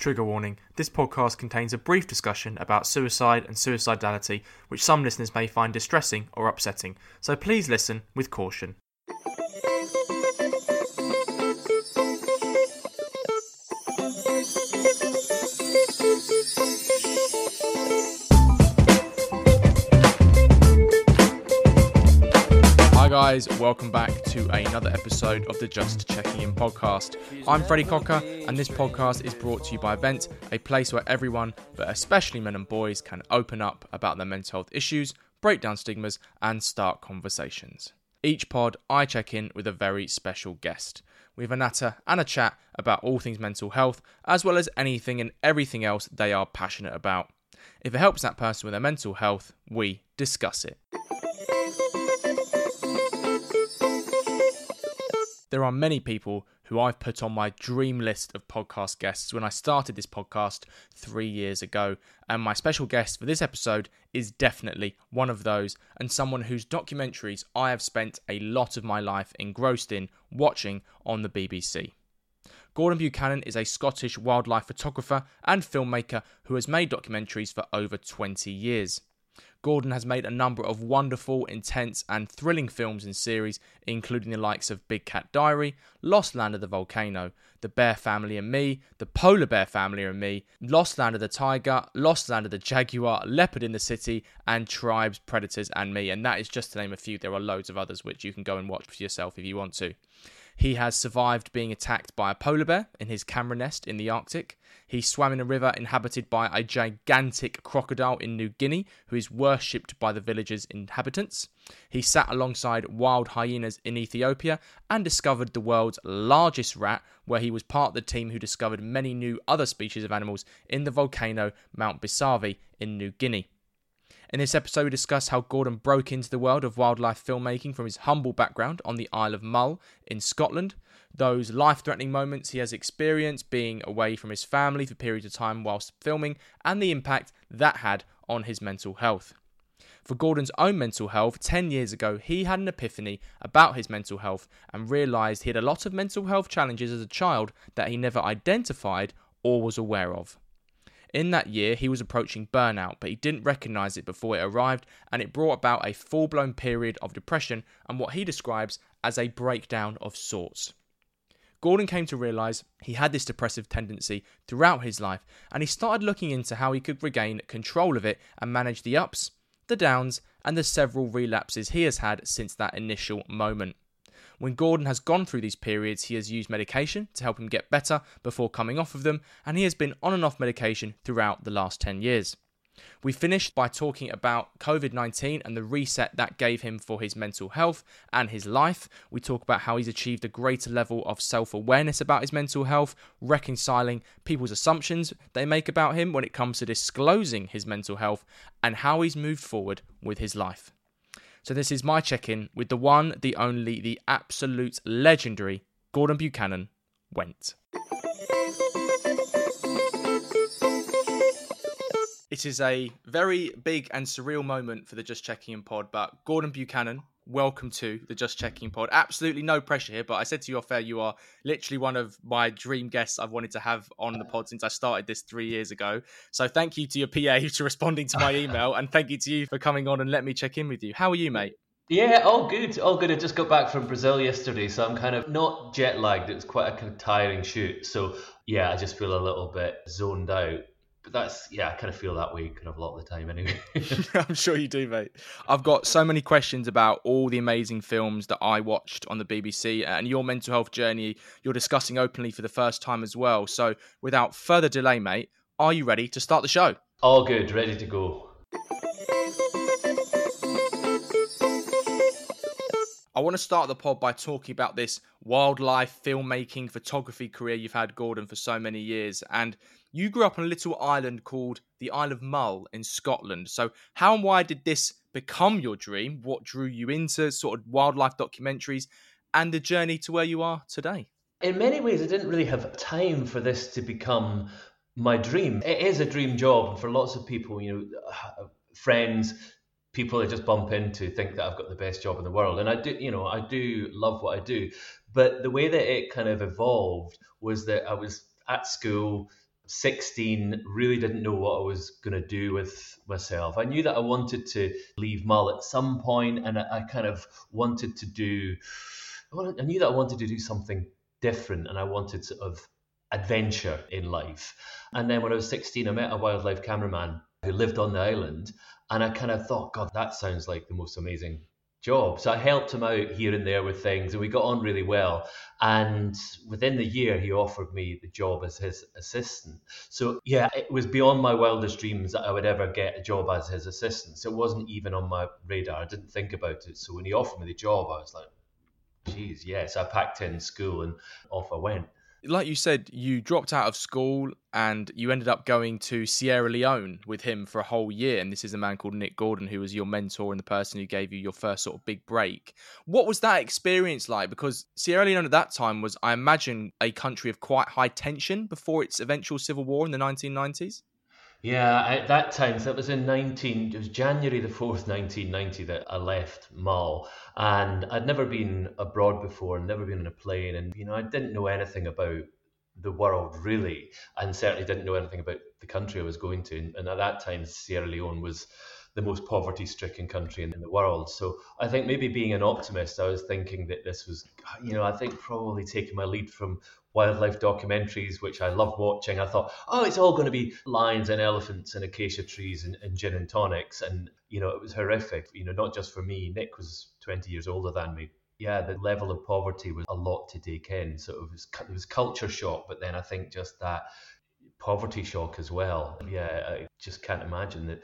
Trigger warning this podcast contains a brief discussion about suicide and suicidality, which some listeners may find distressing or upsetting, so please listen with caution. Guys, welcome back to another episode of the Just Checking In podcast. I'm Freddie Cocker, and this podcast is brought to you by Vent, a place where everyone, but especially men and boys, can open up about their mental health issues, break down stigmas, and start conversations. Each pod, I check in with a very special guest. We have a natter and a chat about all things mental health, as well as anything and everything else they are passionate about. If it helps that person with their mental health, we discuss it. There are many people who I've put on my dream list of podcast guests when I started this podcast three years ago. And my special guest for this episode is definitely one of those, and someone whose documentaries I have spent a lot of my life engrossed in watching on the BBC. Gordon Buchanan is a Scottish wildlife photographer and filmmaker who has made documentaries for over 20 years. Gordon has made a number of wonderful, intense, and thrilling films and series, including the likes of Big Cat Diary, Lost Land of the Volcano, The Bear Family and Me, The Polar Bear Family and Me, Lost Land of the Tiger, Lost Land of the Jaguar, Leopard in the City, and Tribes, Predators, and Me. And that is just to name a few. There are loads of others which you can go and watch for yourself if you want to. He has survived being attacked by a polar bear in his camera nest in the Arctic. He swam in a river inhabited by a gigantic crocodile in New Guinea, who is worshipped by the village's inhabitants. He sat alongside wild hyenas in Ethiopia and discovered the world's largest rat, where he was part of the team who discovered many new other species of animals in the volcano Mount Bosavi in New Guinea. In this episode, we discuss how Gordon broke into the world of wildlife filmmaking from his humble background on the Isle of Mull in Scotland, those life threatening moments he has experienced being away from his family for periods of time whilst filming, and the impact that had on his mental health. For Gordon's own mental health, 10 years ago, he had an epiphany about his mental health and realised he had a lot of mental health challenges as a child that he never identified or was aware of. In that year, he was approaching burnout, but he didn't recognize it before it arrived, and it brought about a full blown period of depression and what he describes as a breakdown of sorts. Gordon came to realize he had this depressive tendency throughout his life, and he started looking into how he could regain control of it and manage the ups, the downs, and the several relapses he has had since that initial moment. When Gordon has gone through these periods, he has used medication to help him get better before coming off of them, and he has been on and off medication throughout the last 10 years. We finished by talking about COVID 19 and the reset that gave him for his mental health and his life. We talk about how he's achieved a greater level of self awareness about his mental health, reconciling people's assumptions they make about him when it comes to disclosing his mental health, and how he's moved forward with his life. So this is my check-in with the one, the only, the absolute legendary Gordon Buchanan went. It is a very big and surreal moment for the Just Checking In pod, but Gordon Buchanan, welcome to the Just Checking pod. Absolutely no pressure here, but I said to you off air, you are literally one of my dream guests I've wanted to have on the pod since I started this three years ago. So thank you to your PA for responding to my email, and thank you to you for coming on and let me check in with you. How are you, mate? Yeah, all good, all good. I just got back from Brazil yesterday, so I'm kind of not jet lagged. It was quite a tiring shoot, so yeah, I just feel a little bit zoned out but that's yeah, I kind of feel that way kind of a lot of the time anyway. I'm sure you do, mate. I've got so many questions about all the amazing films that I watched on the BBC and your mental health journey you're discussing openly for the first time as well. So without further delay, mate, are you ready to start the show? All good, ready to go. I want to start the pod by talking about this wildlife filmmaking photography career you've had, Gordon, for so many years. And you grew up on a little island called the Isle of Mull in Scotland. So, how and why did this become your dream? What drew you into sort of wildlife documentaries and the journey to where you are today? In many ways, I didn't really have time for this to become my dream. It is a dream job for lots of people, you know, friends, people I just bump into think that I've got the best job in the world. And I do, you know, I do love what I do. But the way that it kind of evolved was that I was at school 16, really didn't know what I was going to do with myself. I knew that I wanted to leave Mull at some point, and I, I kind of wanted to do. I knew that I wanted to do something different, and I wanted sort of adventure in life. And then when I was 16, I met a wildlife cameraman who lived on the island, and I kind of thought, God, that sounds like the most amazing job. So I helped him out here and there with things, and we got on really well. And within the year, he offered me the job as his assistant. So yeah, it was beyond my wildest dreams that I would ever get a job as his assistant. So it wasn't even on my radar. I didn't think about it. So when he offered me the job, I was like, geez, yes. I packed in school and off I went like you said, you dropped out of school and you ended up going to Sierra Leone with him for a whole year. And this is a man called Nick Gordon, who was your mentor and the person who gave you your first sort of big break. What was that experience like? Because Sierra Leone at that time was, I imagine, a country of quite high tension before its eventual civil war in the 1990s. Yeah, at that time, so it was in 19, it was January the 4th, 1990 that I left Mull. And I'd never been abroad before, never been on a plane. And, you know, I didn't know anything about the world really, and certainly didn't know anything about the country I was going to. And at that time, Sierra Leone was the most poverty stricken country in the world. So I think maybe being an optimist, I was thinking that this was, you know, I think probably taking my lead from wildlife documentaries, which I love watching. I thought, oh, it's all going to be lions and elephants and acacia trees and, and gin and tonics. And, you know, it was horrific, you know, not just for me. Nick was 20 years older than me. Yeah, the level of poverty was a lot to take in. So it was, it was culture shock, but then I think just that poverty shock as well. Yeah, I just can't imagine that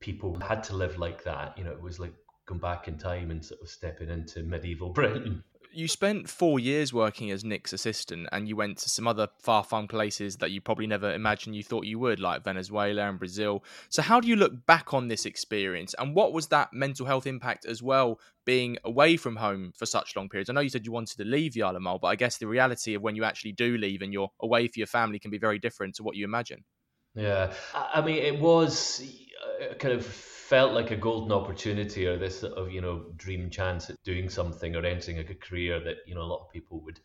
people had to live like that. You know, it was like going back in time and sort of stepping into medieval Britain you spent four years working as Nick's assistant, and you went to some other far-flung places that you probably never imagined you thought you would, like Venezuela and Brazil. So, how do you look back on this experience, and what was that mental health impact as well, being away from home for such long periods? I know you said you wanted to leave Mull, but I guess the reality of when you actually do leave and you're away for your family can be very different to what you imagine. Yeah, I mean, it was uh, kind of felt like a golden opportunity or this sort of you know dream chance at doing something or entering a career that you know a lot of people would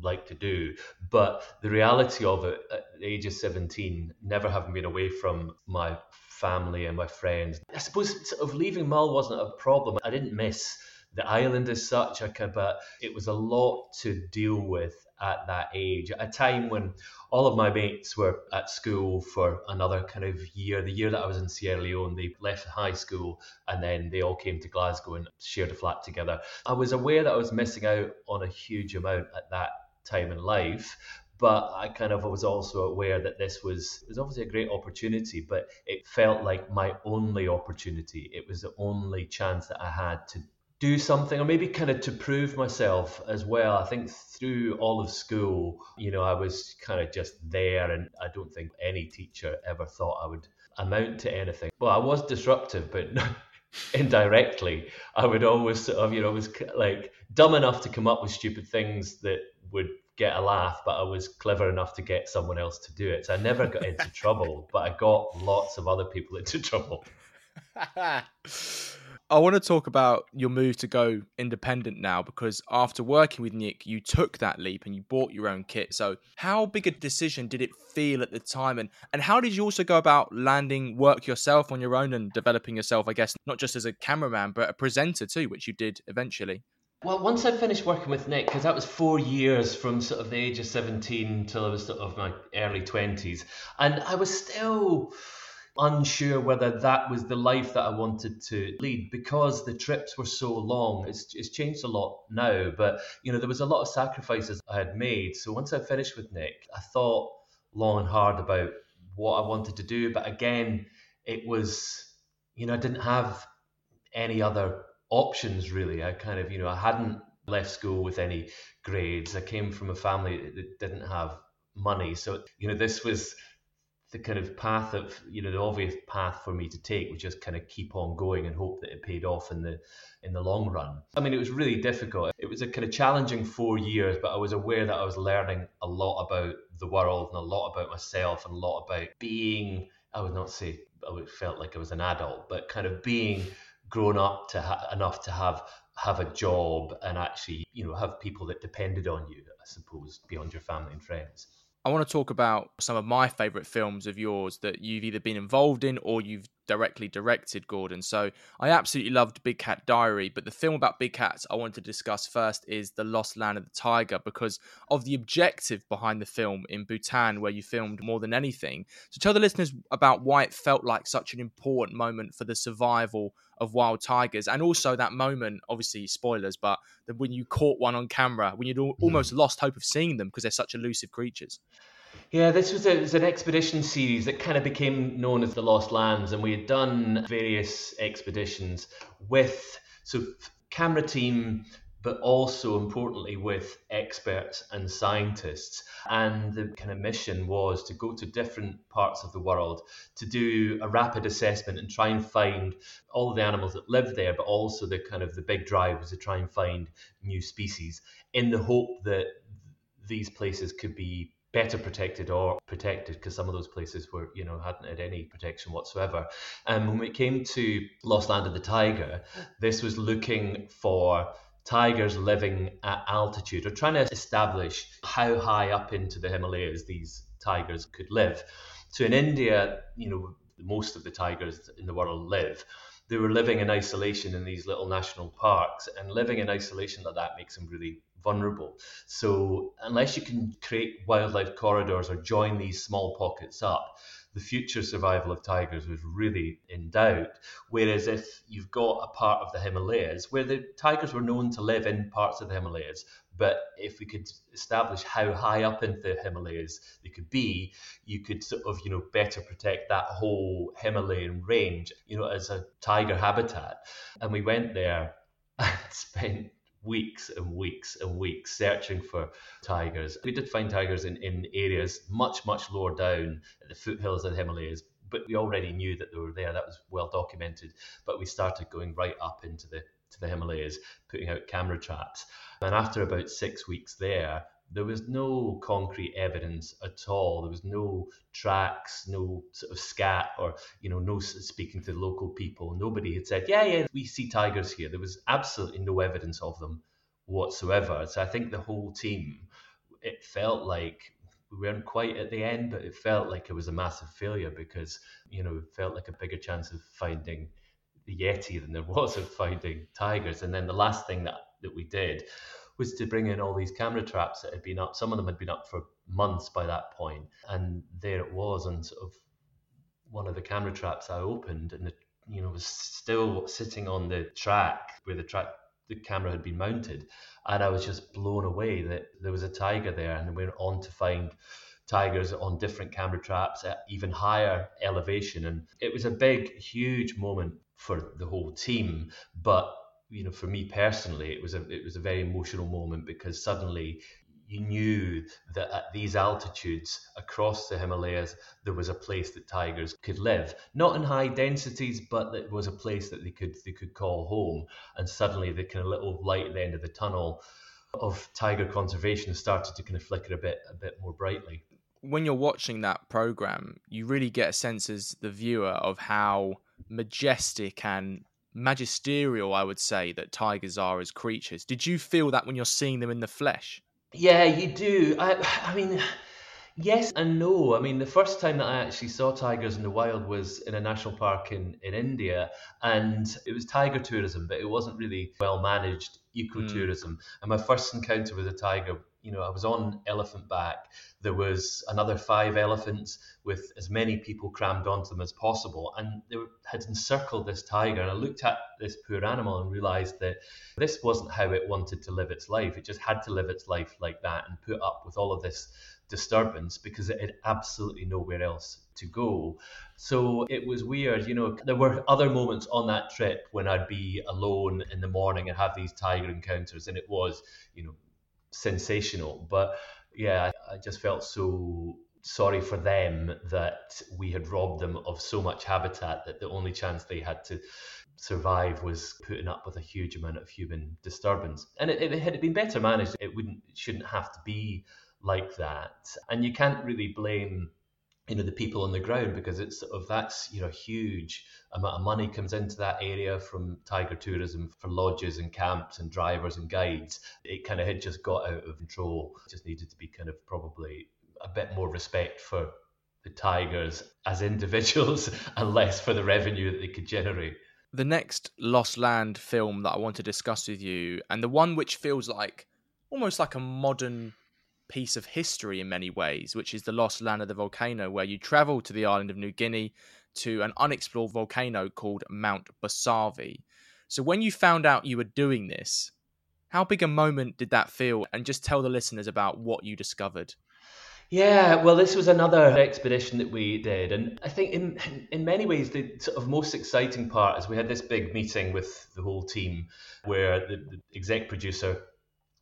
like to do. But the reality of it at the age of 17 never having been away from my family and my friends i suppose sort of leaving mull wasn't a problem. I didn't miss the island as such. But it was a lot to deal with at that age, at a time when all of my mates were at school for another kind of year. The year that I was in Sierra Leone, they left high school and then they all came to Glasgow and shared a flat together. I was aware that I was missing out on a huge amount at that time in life, but I kind of was also aware that this was was obviously a great opportunity, but it felt like my only opportunity. It was the only chance that I had to do something or maybe kind of to prove myself as well. I think through all of school, you know, I was kind of just there and I don't think any teacher ever thought I would amount to anything. Well, I was disruptive, but indirectly, I would always sort of, you know, was like dumb enough to come up with stupid things that would get a laugh, but I was clever enough to get someone else to do it. So I never got into trouble, but I got lots of other people into trouble. I want to talk about your move to go independent now because after working with Nick, you took that leap and you bought your own kit. So, how big a decision did it feel at the time? And, and how did you also go about landing work yourself on your own and developing yourself, I guess, not just as a cameraman, but a presenter too, which you did eventually? Well, once I finished working with Nick, because that was four years from sort of the age of 17 till I was sort of my early 20s, and I was still unsure whether that was the life that I wanted to lead because the trips were so long. It's, it's changed a lot now, but you know there was a lot of sacrifices I had made. So once I finished with Nick, I thought long and hard about what I wanted to do. But again, it was you know I didn't have any other options really. I kind of you know I hadn't left school with any grades. I came from a family that didn't have money, so you know this was the kind of path of you know the obvious path for me to take was just kind of keep on going and hope that it paid off in the in the long run. I mean it was really difficult. It was a kind of challenging four years but i was aware that i was learning a lot about the world and a lot about myself and a lot about being i would not say i felt like i was an adult but kind of being grown up to ha- enough to have have a job and actually you know have people that depended on you i suppose beyond your family and friends I want to talk about some of my favourite films of yours that you've either been involved in or you've directly directed, Gordon. So I absolutely loved Big Cat Diary, but the film about big cats I wanted to discuss first is The Lost Land of the Tiger because of the objective behind the film in Bhutan, where you filmed more than anything. So tell the listeners about why it felt like such an important moment for the survival of wild tigers and also that moment obviously spoilers but when you caught one on camera when you'd hmm. almost lost hope of seeing them because they're such elusive creatures yeah, this was, a, was, an expedition series that kind of became known as the Lost Lands, and we had done various expeditions with so camera team, but also importantly with experts and scientists. And the kind of mission was to go to different parts of the world to do a rapid assessment and try and find all the animals that live there, but also the kind of the big drive was to try and find new species in the hope that these places could be better protected or protected because some of those places were you know hadn't had any protection whatsoever. And when we came to lost land of the tiger this was looking for tigers living at altitude or trying to establish how high up into the himalayas these tigers could live. So in india you know most of the tigers in the world live they were living in isolation in these little national parks and living in isolation like that makes them really vulnerable. So unless you can create wildlife corridors or join these small pockets up, the future survival of tigers was really in doubt. Whereas if you've got a part of the Himalayas where the tigers were known to live in parts of the Himalayas, but if we could establish how high up into the Himalayas they could be, you could sort of, you know, better protect that whole Himalayan range, you know, as a tiger habitat. And we went there and spent weeks and weeks and weeks searching for tigers. We did find tigers in, in areas much, much lower down at the foothills of the Himalayas, but we already knew that they were there. That was well documented. But we started going right up into the to the Himalayas, putting out camera traps. And after about six weeks there, there was no concrete evidence at all. There was no tracks, no sort of scat, or you know, no speaking to local people. Nobody had said, "Yeah, yeah, we see tigers here." There was absolutely no evidence of them whatsoever. So I think the whole team, it felt like we weren't quite at the end, but it felt like it was a massive failure because you know, it felt like a bigger chance of finding the yeti than there was of finding tigers. And then the last thing that that we did was to bring in all these camera traps that had been up. Some of them had been up for months by that point, and there it was on sort of one of the camera traps I opened, and it, you know was still sitting on the track where the track the camera had been mounted, and I was just blown away that there was a tiger there, and we went on to find tigers on different camera traps at even higher elevation, and it was a big, huge moment for the whole team, but you know, for me personally, it was a it was a very emotional moment because suddenly you knew that at these altitudes across the Himalayas, there was a place that tigers could live, not in high densities, but it was a place that they could they could call home. And suddenly, the kind of little light at the end of the tunnel of tiger conservation started to kind of flicker a bit a bit more brightly. When you're watching that program, you really get a sense as the viewer of how majestic and magisterial, I would say, that tigers are as creatures. Did you feel that when you're seeing them in the flesh? Yeah, you do. I, I mean, yes and no. I mean, the first time that I actually saw tigers in the wild was in a national park in, in India, and it was tiger tourism, but it wasn't really well managed ecotourism. Mm. And my first encounter with a tiger you know, I was on elephant back. There was another five elephants with as many people crammed onto them as possible, and they had encircled this tiger. And I looked at this poor animal and realized that this wasn't how it wanted to live its life. It just had to live its life like that and put up with all of this disturbance because it had absolutely nowhere else to go. So it was weird, you know. There were other moments on that trip when I'd be alone in the morning and have these tiger encounters, and it was, you know, sensational. But yeah, I, just felt so sorry for them that we had robbed them of so much habitat that the only chance they had to survive was putting up with a huge amount of human disturbance. And it, it, had it been better managed, it wouldn't shouldn't have to be like that. And you can't really blame you know the people on the ground because it's sort of that's you know huge amount of money comes into that area from tiger tourism for lodges and camps and drivers and guides it kind of had just got out of control it just needed to be kind of probably a bit more respect for the tigers as individuals and less for the revenue that they could generate. The next Lost Land film that I want to discuss with you, and the one which feels like almost like a modern piece of history in many ways, which is the Lost Land of the Volcano, where you travel to the island of New Guinea to an unexplored volcano called Mount Bosavi. So when you found out you were doing this, how big a moment did that feel? And just tell the listeners about what you discovered. Yeah, well, this was another expedition that we did, and I think in in many ways the sort of most exciting part is we had this big meeting with the whole team, where the, the exec producer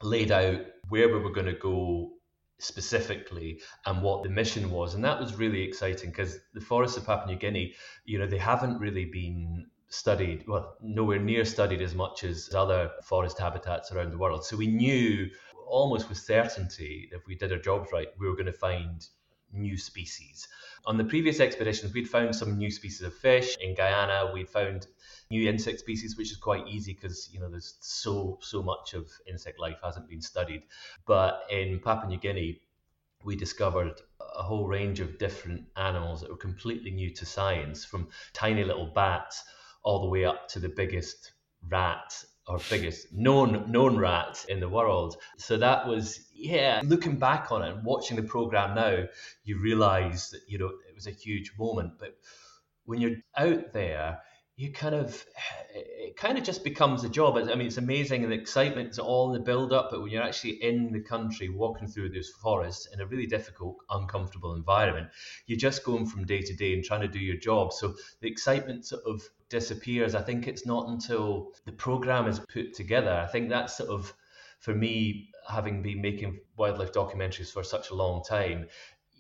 laid out where we were going to go specifically and what the mission was, and that was really exciting because the forests of Papua New Guinea, you know, they haven't really been studied, well, nowhere near studied as much as other forest habitats around the world. So we knew almost with certainty, if we did our jobs right, we were going to find new species. On the previous expeditions, we'd found some new species of fish. In Guyana, we'd found new insect species, which is quite easy because you know there's so so much of insect life hasn't been studied. But in Papua New Guinea, we discovered a whole range of different animals that were completely new to science, from tiny little bats all the way up to the biggest rat or biggest known known rat in the world. So that was yeah. Looking back on it and watching the program now, you realise that you know it was a huge moment. But when you're out there, you kind of it kind of just becomes a job. I mean, it's amazing the excitement is all in the build up, but when you're actually in the country walking through those forests in a really difficult, uncomfortable environment, you're just going from day to day and trying to do your job. So the excitement sort of disappears. I think it's not until the program is put together. I think that's sort of for me, having been making wildlife documentaries for such a long time,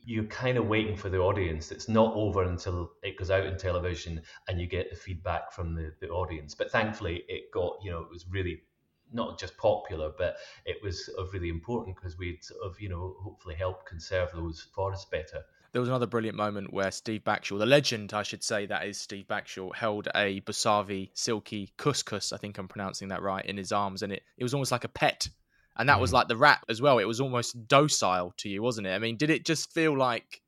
you're kind of waiting for the audience. It's not over until it goes out in television and you get the feedback from the, the audience. But thankfully, it got, you know, it was really not just popular, but it was of really important because we'd sort of, you know, hopefully help conserve those forests better. There was another brilliant moment where Steve Backshall, the legend, I should say, that is Steve Backshall, held a Bosavi silky couscous, I think I'm pronouncing that right, in his arms. And it, it was almost like a pet and that mm. was like the rat as well. It was almost docile to you, wasn't it? I mean, did it just feel like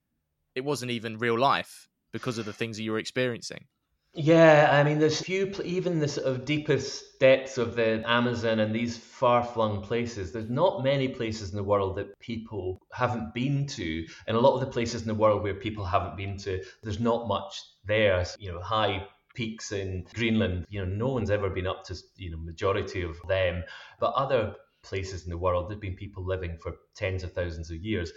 it wasn't even real life because of the things that you were experiencing? Yeah, I mean, there's few, even the sort of deepest depths of the Amazon and these far flung places, there's not many places in the world that people haven't been to. And a lot of the places in the world where people haven't been to, there's not much there. You know, high peaks in Greenland, you know, no one's ever been up to, you know, majority of them. But other places in the world. There've been people living for tens of thousands of years.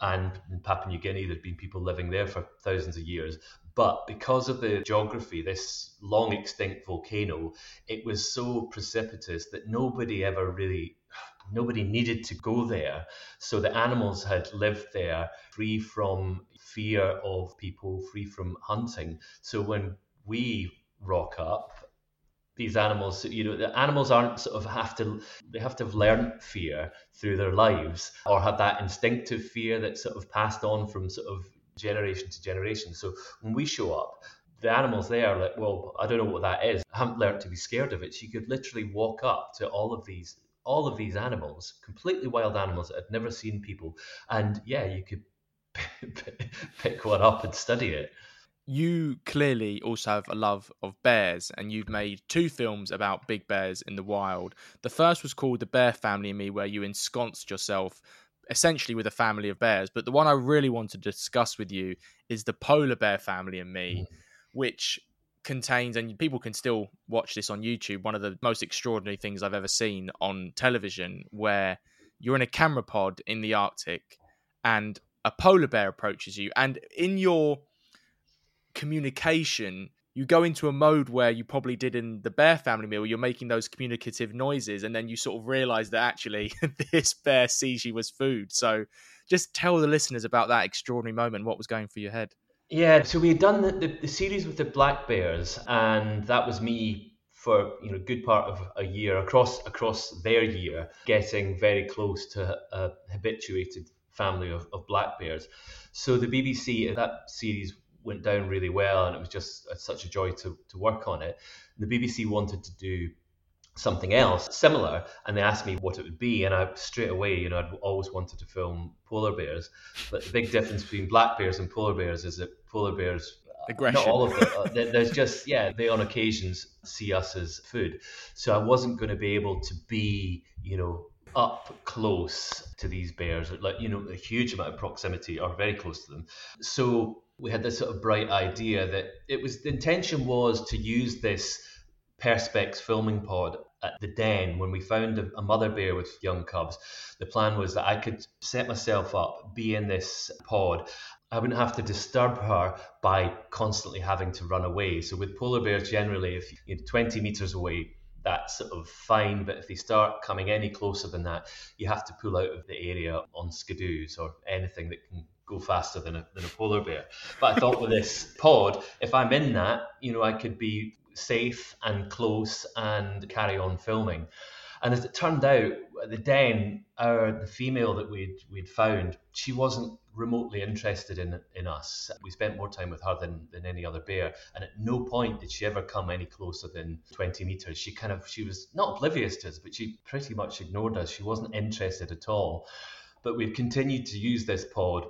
And in Papua New Guinea, there've been people living there for thousands of years. But because of the geography, this long extinct volcano, it was so precipitous that nobody ever really nobody needed to go there. So the animals had lived there free from fear of people, free from hunting. So when we rock up these animals you know the animals aren't sort of have to they have to have learned fear through their lives or have that instinctive fear that's sort of passed on from sort of generation to generation. So when we show up the animals there are like well i don't know what that is. I haven't learned to be scared of it. So you could literally walk up to all of these all of these animals completely wild animals that had never seen people. And yeah you could pick one up and study it you clearly also have a love of bears and you've made two films about big bears in the wild. The first was called The Bear Family and Me, where you ensconced yourself essentially with a family of bears. But the one I really want to discuss with you is The Polar Bear Family and Me, mm. which contains, and people can still watch this on YouTube, one of the most extraordinary things I've ever seen on television, where you're in a camera pod in the Arctic and a polar bear approaches you. And in your communication you go into a mode where you probably did in the bear family meal you're making those communicative noises and then you sort of realize that actually this bear sees you as food. So just tell the listeners about that extraordinary moment what was going through your head. Yeah so we had done the, the, the series with the black bears and that was me for you know a good part of a year across across their year getting very close to a habituated family of, of black bears. So the bbc that series went down really well, and it was just such a joy to, to work on it. The BBC wanted to do something else similar and they asked me what it would be and I straight away you know I'd always wanted to film polar bears but the big difference between black bears and polar bears is that polar bears uh, Aggression. not all of them uh, there's just yeah they on occasions see us as food so I wasn't going to be able to be you know up close to these bears like you know a huge amount of proximity or very close to them so we had this sort of bright idea that it was the intention was to use this Perspex filming pod at the den when we found a, a, mother bear with young cubs. The plan was that I could set myself up, be in this pod. I wouldn't have to disturb her by constantly having to run away. So with polar bears, generally, if you're 20 meters away, that's sort of fine. But if they start coming any closer than that, you have to pull out of the area on skidoos or anything that can go faster than a, than a polar bear. But I thought with this pod, if I'm in that, you know, I could be safe and close and carry on filming. And as it turned out, the den, our the female that we'd we'd found, she wasn't remotely interested in in us. We spent more time with her than, than any other bear, and at no point did she ever come any closer than 20 meters. She kind of she was not oblivious to us, but she pretty much ignored us. She wasn't interested at all. But we've continued to use this pod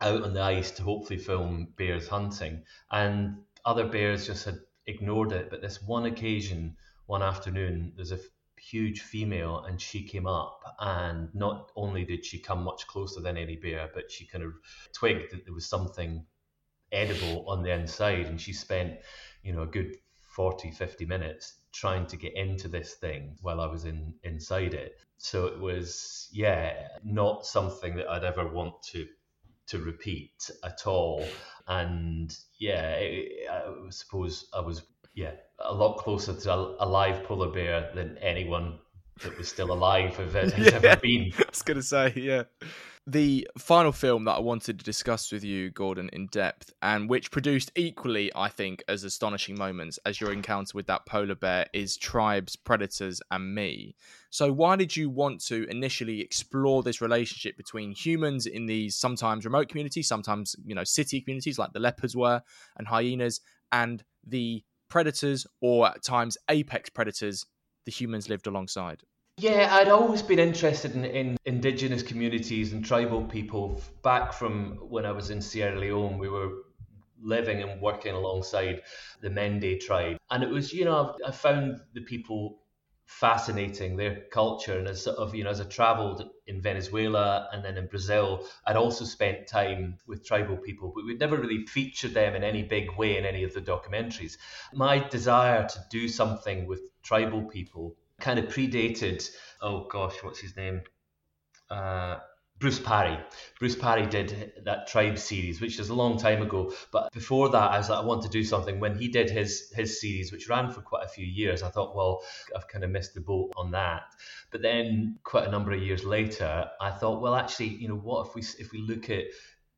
out on the ice to hopefully film bears hunting, and other bears just had ignored it. But this one occasion, one afternoon, there's a huge female and she came up and not only did she come much closer than any bear but she kind of twigged that there was something edible on the inside and she spent you know a good 40 50 minutes trying to get into this thing while i was in inside it so it was yeah not something that i'd ever want to to repeat at all. And yeah, it, I suppose I was yeah a lot closer to a, a, live polar bear than anyone that was still alive has yeah, ever been. I was gonna say yeah the final film that I wanted to discuss with you, Gordon, in depth, and which produced equally, I think, as astonishing moments as your encounter with that polar bear, is Tribes, Predators, and Me. So, why did you want to initially explore this relationship between humans in these sometimes remote communities, sometimes, you know, city communities like the leopards were and hyenas, and the predators, or at times apex predators the humans lived alongside? Yeah, I'd always been interested in, in indigenous communities and tribal people. Back from when I was in Sierra Leone, we were living and working alongside the Mende tribe. And it was, you know, I found the people fascinating, their culture. And as sort of, you know, as I traveled in Venezuela and then in Brazil, I'd also spent time with tribal people, but we'd never really featured them in any big way in any of the documentaries. My desire to do something with tribal people kind of predated. Oh gosh, what's his name? Uh, Bruce Parry. Bruce Parry did that Tribe series, which was a long time ago. But before that, I was like, I want to do something. When he did his his series, which ran for quite a few years, I thought, well, I've kind of missed the boat on that. But then, quite a number of years later, I thought, well, actually, you know, what if we if we look at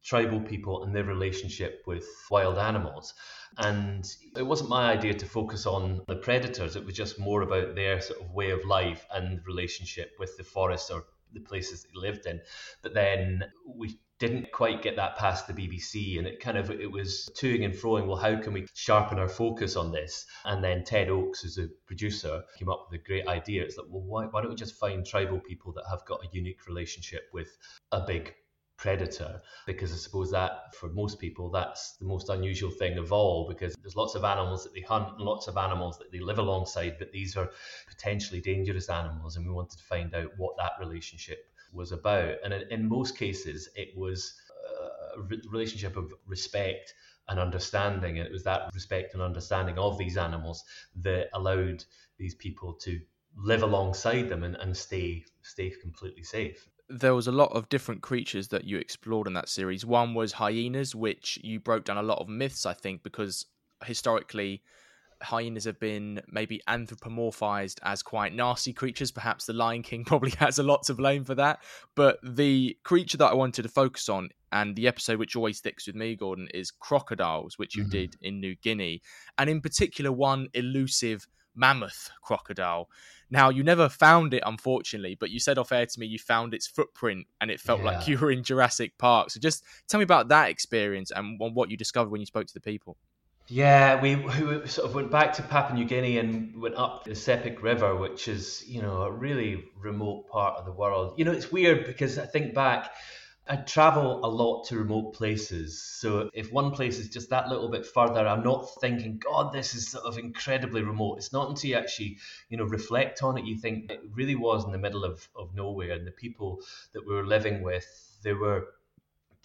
tribal people and their relationship with wild animals. And it wasn't my idea to focus on the predators, it was just more about their sort of way of life and relationship with the forest or the places they lived in. But then we didn't quite get that past the BBC and it kind of it was toing and froing well how can we sharpen our focus on this and then Ted Oakes who's a producer came up with a great idea it's like well why, why don't we just find tribal people that have got a unique relationship with a big predator because I suppose that for most people that's the most unusual thing of all because there's lots of animals that they hunt and lots of animals that they live alongside but these are potentially dangerous animals and we wanted to find out what that relationship was about. And in, in most cases it was uh, a relationship of respect and understanding and it was that respect and understanding of these animals that allowed these people to live alongside them and, and stay stay completely safe there was a lot of different creatures that you explored in that series. One was hyenas, which you broke down a lot of myths, I think, because historically hyenas have been maybe anthropomorphized as quite nasty creatures. Perhaps the Lion King probably has a lot to blame for that. But the creature that I wanted to focus on, and the episode which always sticks with me, Gordon, is crocodiles, which you mm-hmm. did in New Guinea, and in particular one elusive mammoth crocodile. Now, you never found it, unfortunately, but you said off air to me you found its footprint and it felt yeah. like you were in Jurassic Park. So just tell me about that experience and what you discovered when you spoke to the people. Yeah, we, we sort of went back to Papua New Guinea and went up the Sepik River, which is, you know, a really remote part of the world. You know, it's weird because I think back, I travel a lot to remote places. So if one place is just that little bit further, I'm not thinking, God, this is sort of incredibly remote. It's not until you actually, you know, reflect on it, you think it really was in the middle of, of nowhere. And the people that we were living with, they were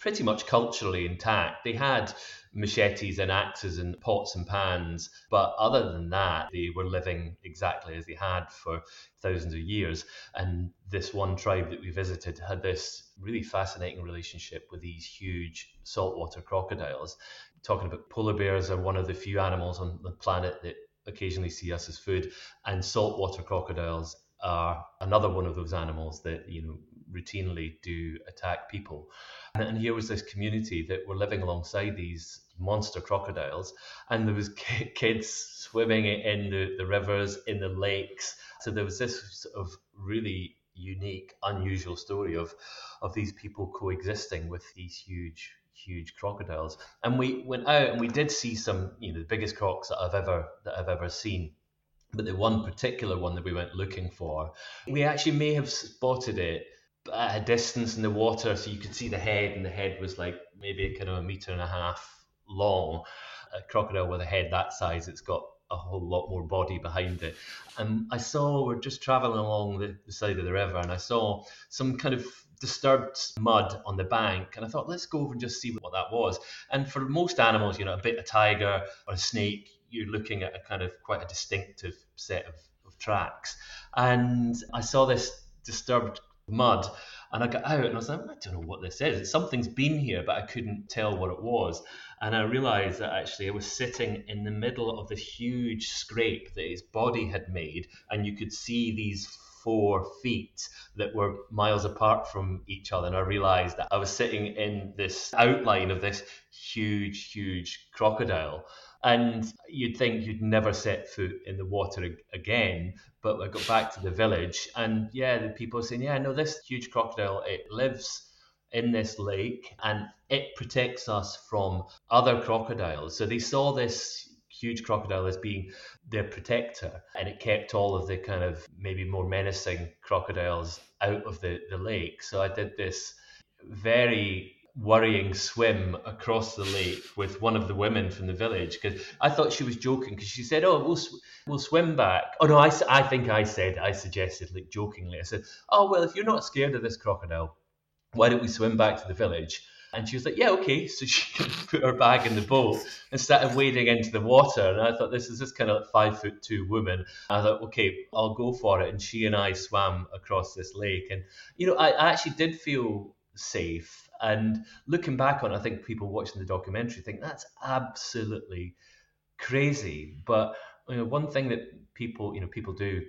pretty much culturally intact. They had machetes and axes and pots and pans, but other than that, they were living exactly as they had for thousands of years. And this one tribe that we visited had this really fascinating relationship with these huge saltwater crocodiles. Talking about polar bears are one of the few animals on the planet that occasionally see us as food, and saltwater crocodiles are another one of those animals that you know routinely do attack people. And here was this community that were living alongside these monster crocodiles, and there was kids swimming in the, the rivers, in the lakes. So there was this sort of really unique, unusual story of of these people coexisting with these huge huge crocodiles. And we went out and we did see some, you know, the biggest crocs that I've ever that I've ever seen. But the one particular one that we went looking for, we actually may have spotted it at a distance in the water, so you could see the head, and the head was like maybe kind of a meter and a half long. A crocodile with a head that size, it's got a whole lot more body behind it. And I saw we're just traveling along the, the side of the river, and I saw some kind of disturbed mud on the bank and I thought let's go over and just see what that was and for most animals you know a bit of tiger or a snake you're looking at a kind of quite a distinctive set of, of tracks and I saw this disturbed mud. And I got out oh, and I was like, I don't know what this is. Something's been here, but I couldn't tell what it was. And I realized that actually I was sitting in the middle of this huge scrape that his body had made. And you could see these four feet that were miles apart from each other. And I realized that I was sitting in this outline of this huge, huge crocodile and you'd think you'd never set foot in the water again. But I got back to the village, and yeah, the people were saying, "Yeah, no, this huge crocodile it lives." in this lake and it protects us from other crocodiles. So they saw this huge crocodile as being their protector and it kept all of the kind of maybe more menacing crocodiles out of the, the lake. So I did this very worrying swim across the lake with one of the women from the village because I thought she was joking because she said, "Oh, we'll sw- we'll swim back." Oh no, I, I think I said I suggested like jokingly. I said, "Oh well, if you're not scared of this crocodile, why don't we swim back to the village?" And she was like, "Yeah, okay." So she put her bag in the boat and started wading into the water. And I thought, this is this kind of five foot two woman. I thought, okay, I'll go for it. And she and I swam across this lake, and you know, I, I actually did feel safe and looking back on, I think people watching the documentary think that's absolutely crazy. But you know, one thing that people, you know, people do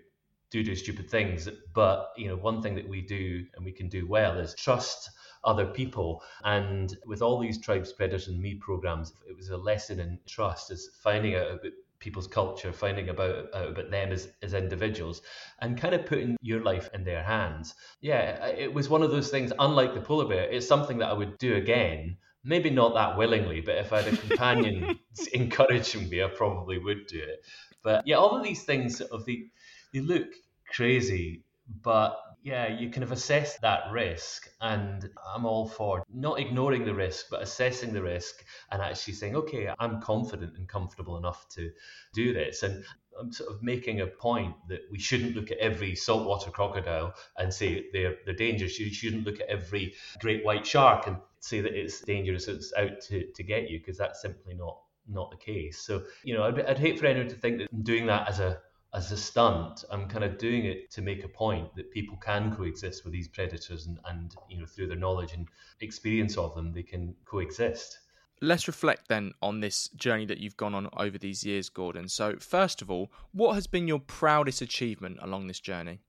do do stupid things, but you know, one thing that we do and we can do well is trust other people. And with all these Tribes, Predators and me programs, it was a lesson in trust, is finding out about people's culture, finding about uh, about them as, as individuals, and kind of putting your life in their hands. Yeah, it was one of those things. Unlike the polar bear, it's something that I would do again. Maybe not that willingly, but if I had a companion encouraging me, I probably would do it. But yeah, all of these things sort of the they look crazy, but yeah, you kind of assess that risk, and I'm all for not ignoring the risk, but assessing the risk and actually saying, okay, I'm confident and comfortable enough to do this. And I'm sort of making a point that we shouldn't look at every saltwater crocodile and say they're they're dangerous. You shouldn't look at every great white shark and say that it's dangerous, it's out to, to get you, because that's simply not not the case. So, you know, I'd, I'd hate for anyone to think that I'm doing that as a as a stunt, I'm kind of doing it to make a point that people can coexist with these predators and, and you know through their knowledge and experience of them, they can coexist. Let's reflect then on this journey that you've gone on over these years, Gordon. So, first of all, what has been your proudest achievement along this journey?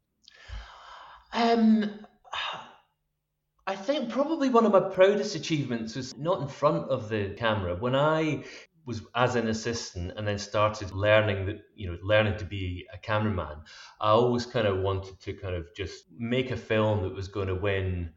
Um, I think probably one of my proudest achievements was not in front of the camera. When I was as an assistant and then started learning that you know learning to be a cameraman i always kind of wanted to kind of just make a film that was going to win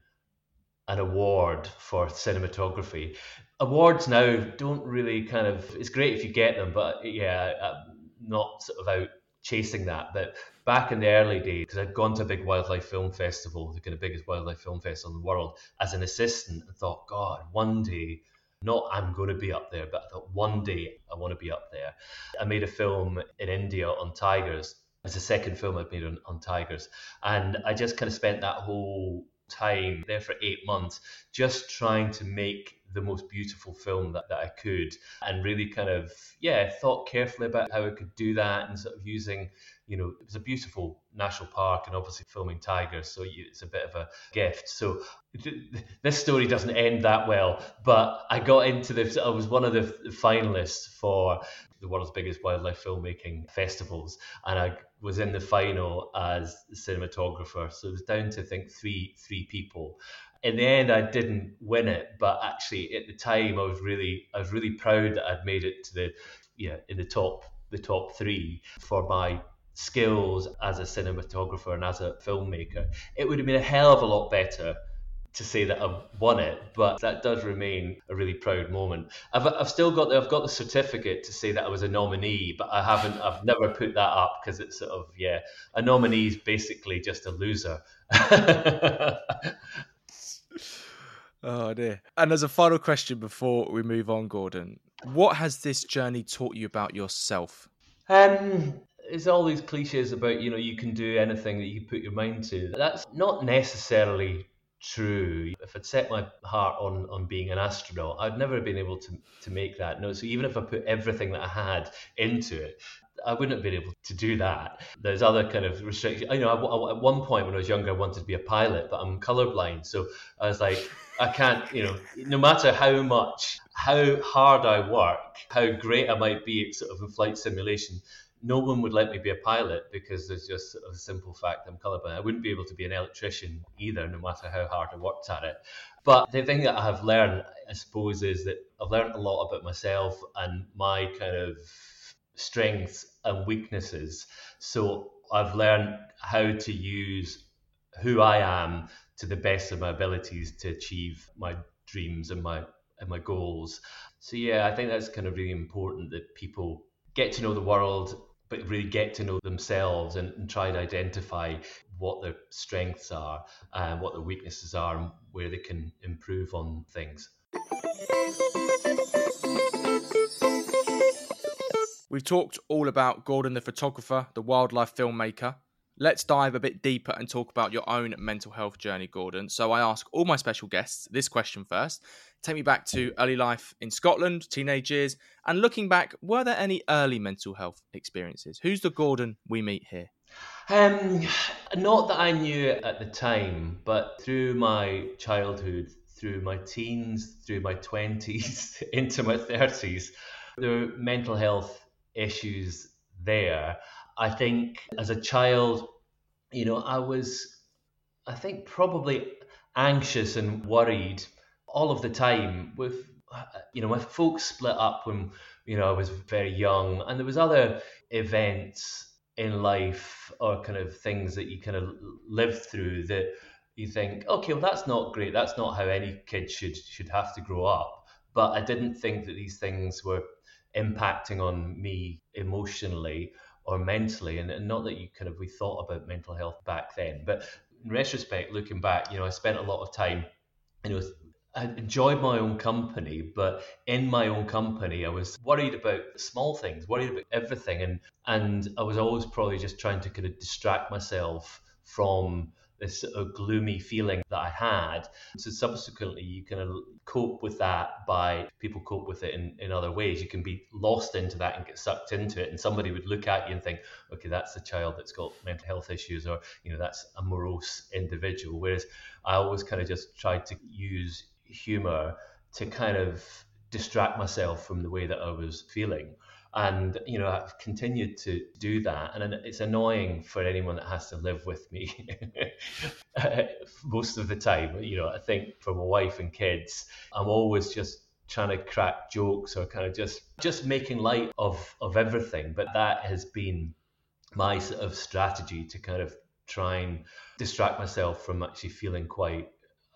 an award for cinematography. Awards now don't really kind of, it's great if you get them, but yeah, I'm not sort of out chasing that. But back in the early days, because I'd gone to a big wildlife film festival, the kind of biggest wildlife film festival in the world, as an assistant, and thought, God, one day, not I'm going to be up there, but I thought one day I want to be up there. I made a film in India on tigers. It's the second film I've made on, on tigers. And I just kind of spent that whole time there for eight months just trying to make the most beautiful film that, that I could. And really kind of yeah thought carefully about how I could do that and sort of using you know it was a beautiful national park and obviously filming tigers so it's a bit of a gift. So this story doesn't end that well but I got into this I was one of the finalists for the world's biggest wildlife filmmaking festivals and I was in the final as cinematographer. So it was down to I think three three people in the end I didn't win it, but actually at the time I was really I was really proud that I'd made it to the yeah in the top the top three for my skills as a cinematographer and as a filmmaker. It would have been a hell of a lot better to say that I've won it, but that does remain a really proud moment. I've, I've still got the, I've got the certificate to say that I was a nominee, but I haven't I've never put that up because it's sort of yeah a nominee is basically just a loser. Oh dear. And as a final question before we move on, Gordon, what has this journey taught you about yourself? Um, it's all these cliches about you know you can do anything that you put your mind to. That's not necessarily true. If I'd set my heart on on being an astronaut, I'd never have been able to to make that. No, so even if I put everything that I had into it, I wouldn't have been able to do that. There's other kind of restrictions. You know, at one point when I was younger, I wanted to be a pilot, but I'm colorblind, so I was like, I can't. You know, no matter how much, how hard I work, how great I might be at sort of a flight simulation, no one would let me be a pilot because there's just a simple fact I'm colorblind. I wouldn't be able to be an electrician either, no matter how hard I worked at it. But the thing that I have learned, I suppose, is that I've learned a lot about myself and my kind of strengths and weaknesses. So I've learned how to use who I am to the best of my abilities to achieve my dreams and my and my goals. So yeah, I think that's kind of really important that people get to know the world, but really get to know themselves and, and try to identify what their strengths are and what their weaknesses are and where they can improve on things. We've talked all about Gordon the photographer, the wildlife filmmaker. Let's dive a bit deeper and talk about your own mental health journey, Gordon. So I ask all my special guests this question first. Take me back to early life in Scotland, teenage years, and looking back, were there any early mental health experiences? Who's the Gordon we meet here? Um, not that I knew at the time, but through my childhood, through my teens, through my 20s, into my 30s, there were mental health issues there. I think as a child, you know, I was, I think, probably anxious and worried all of the time with you know my folks split up when you know I was very young. And there was other events in life or kind of things that you kind of live through that you think okay well that's not great. That's not how any kid should should have to grow up. But I didn't think that these things were impacting on me emotionally or mentally and, and not that you kind of we thought about mental health back then but in retrospect looking back you know i spent a lot of time you know I enjoyed my own company, but in my own company, I was worried about small things, worried about everything, and and I was always probably just trying to kind of distract myself from this sort of gloomy feeling that I had. So subsequently, you of cope with that by people cope with it in, in other ways. You can be lost into that and get sucked into it, and somebody would look at you and think, okay, that's a child that's got mental health issues, or you know, that's a morose individual. Whereas I always kind of just tried to use humor to kind of distract myself from the way that I was feeling and you know I've continued to do that, and it's annoying for anyone that has to live with me uh, most of the time. You know, I think for my wife and kids, I'm always just trying to crack jokes or kind of just just making light of of everything. But that has been my sort of strategy to kind of try and distract myself from actually feeling quite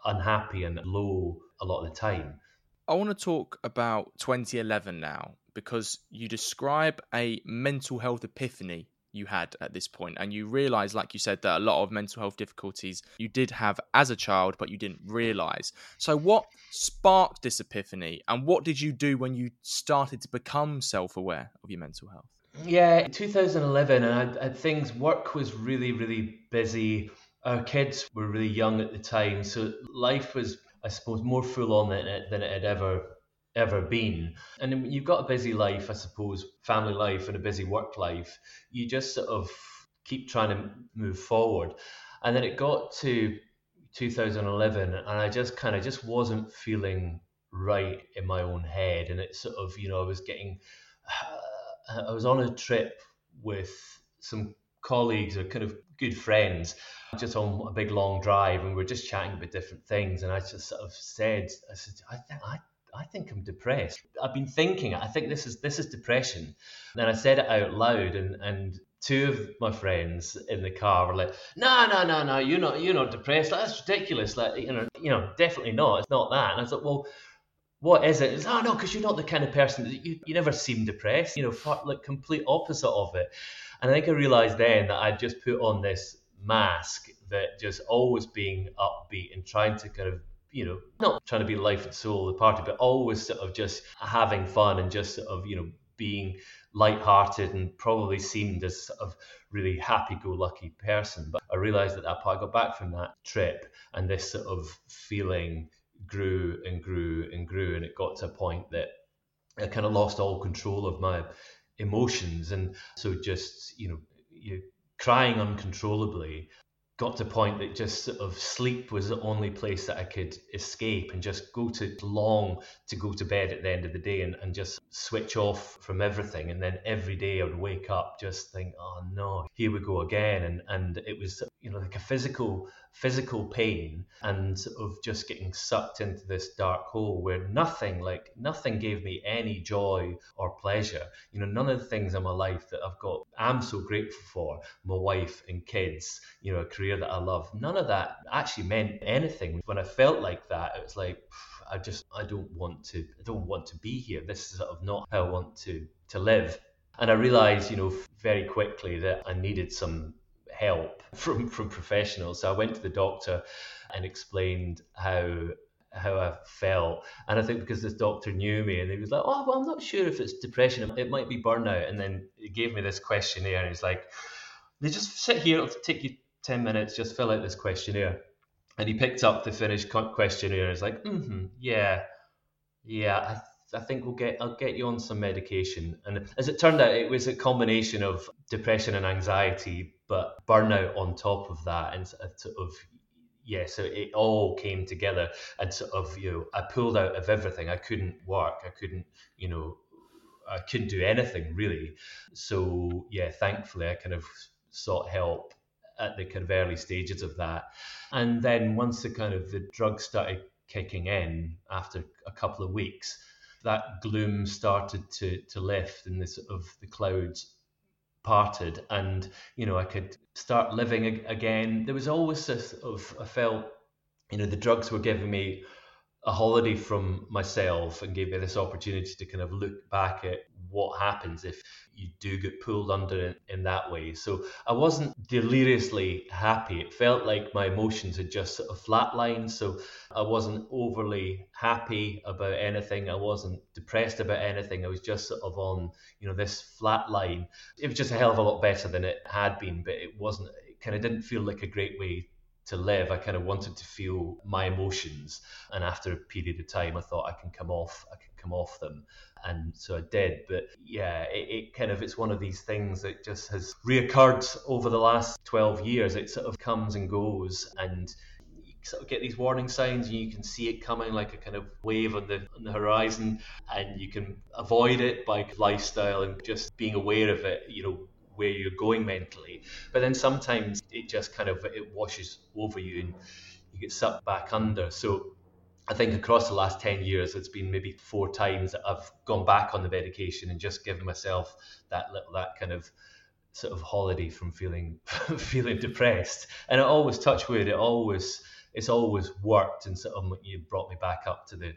unhappy and low a lot of the time. I want to talk about 2011 now because you describe a mental health epiphany you had at this point and you realize like you said that a lot of mental health difficulties you did have as a child but you didn't realize. So what sparked this epiphany and what did you do when you started to become self-aware of your mental health? Yeah 2011 and I, things work was really really busy. Our kids were really young at the time so life was i suppose more full on than it, than it had ever ever been. And you've got a busy life, I suppose, family life and a busy work life. You just sort of keep trying to move forward. And then it got to 2011, and I just kind of just wasn't feeling right in my own head. And it sort of, you know, I was getting, I was on a trip with some colleagues or kind of good friends just on a big long drive and we we're just chatting about different things and I just sort of said I said I think I I think I'm depressed. I've been thinking I think this is this is depression. And I said it out loud and and two of my friends in the car were like, "No, no, no, no, you're not you're not depressed. That's ridiculous. Like you know, you know, definitely not. It's not that." And I thought, "Well, what is it?" It's, "Oh no, because you're not the kind of person that you you never seem depressed. You know, far, like complete opposite of it." And I think I realized then that I'd just put on this mask that just always being upbeat and trying to kind of you know, not trying to be life and soul of the party, but always sort of just having fun and just sort of, you know, being light-hearted and probably seemed as sort of really happy-go-lucky person. But I realised at that I got back from that trip, and this sort of feeling grew and grew and grew, and it got to a point that I kind of lost all control of my emotions, and so just you know, you crying uncontrollably got to a point that just sort of sleep was the only place that I could escape and just go to long to go to bed at the end of the day and, and just switch off from everything. And then every day I would wake up just think, oh no, here we go again. And and it was you know like a physical physical pain and of just getting sucked into this dark hole where nothing like nothing gave me any joy or pleasure. You know none of the things in my life that i've got i'm so grateful for. My wife and kids you know a career that i love. None of that actually meant anything. When i felt like that it was like i just i don't want to i don't want to be here. This is sort of not how i want to to live. And i realized you know very quickly that i needed some help from from professionals. So I went to the doctor and explained how how I felt. And I think because this doctor knew me and he was like, Oh, well, I'm not sure if it's depression. It might be burnout. And then he gave me this questionnaire and he's like, They just sit here, it'll take you 10 minutes, just fill out this questionnaire. And he picked up the finished questionnaire and he's like, mm-hmm, yeah, yeah, I I think we'll get I'll get you on some medication. And as it turned out, it was a combination of depression and anxiety, but burnout on top of that, and sort of yeah, so it all came together, and sort of you know I pulled out of everything. I couldn't work. I couldn't you know I couldn't do anything really. So yeah, thankfully I kind of sought help at the kind of early stages of that, and then once the kind of the drugs started kicking in after a couple of weeks that gloom started to to lift and the sort of the clouds parted and you know I could start living again. There was always this of I felt you know the drugs were giving me a holiday from myself and gave me this opportunity to kind of look back at what happens if you do get pulled under in, in that way. So I wasn't deliriously happy. It felt like my emotions had just sort of flatlined. So I wasn't overly happy about anything. I wasn't depressed about anything. I was just sort of on, you know, this flat line. It was just a hell of a lot better than it had been, but it wasn't, it kind of didn't feel like a great way to live. I kind of wanted to feel my emotions, and after a period of time, I thought I can come off. I can come off them, and so I did. But yeah, it, it kind of it's one of these things that just has reoccurred over the last twelve years. It sort of comes and goes, and you sort of get these warning signs and you can see it coming like a kind of wave on the on the horizon and you can avoid it by lifestyle and just being aware of it you know where you're going mentally. But then sometimes it just kind of it washes over you and you get sucked back under. So I think across the last 10 years, it's been maybe four times that I've gone back on the medication and just given myself that little, that kind of sort of holiday from feeling feeling depressed. And it always touch wood, it always it's always worked and sort of you brought me back up to the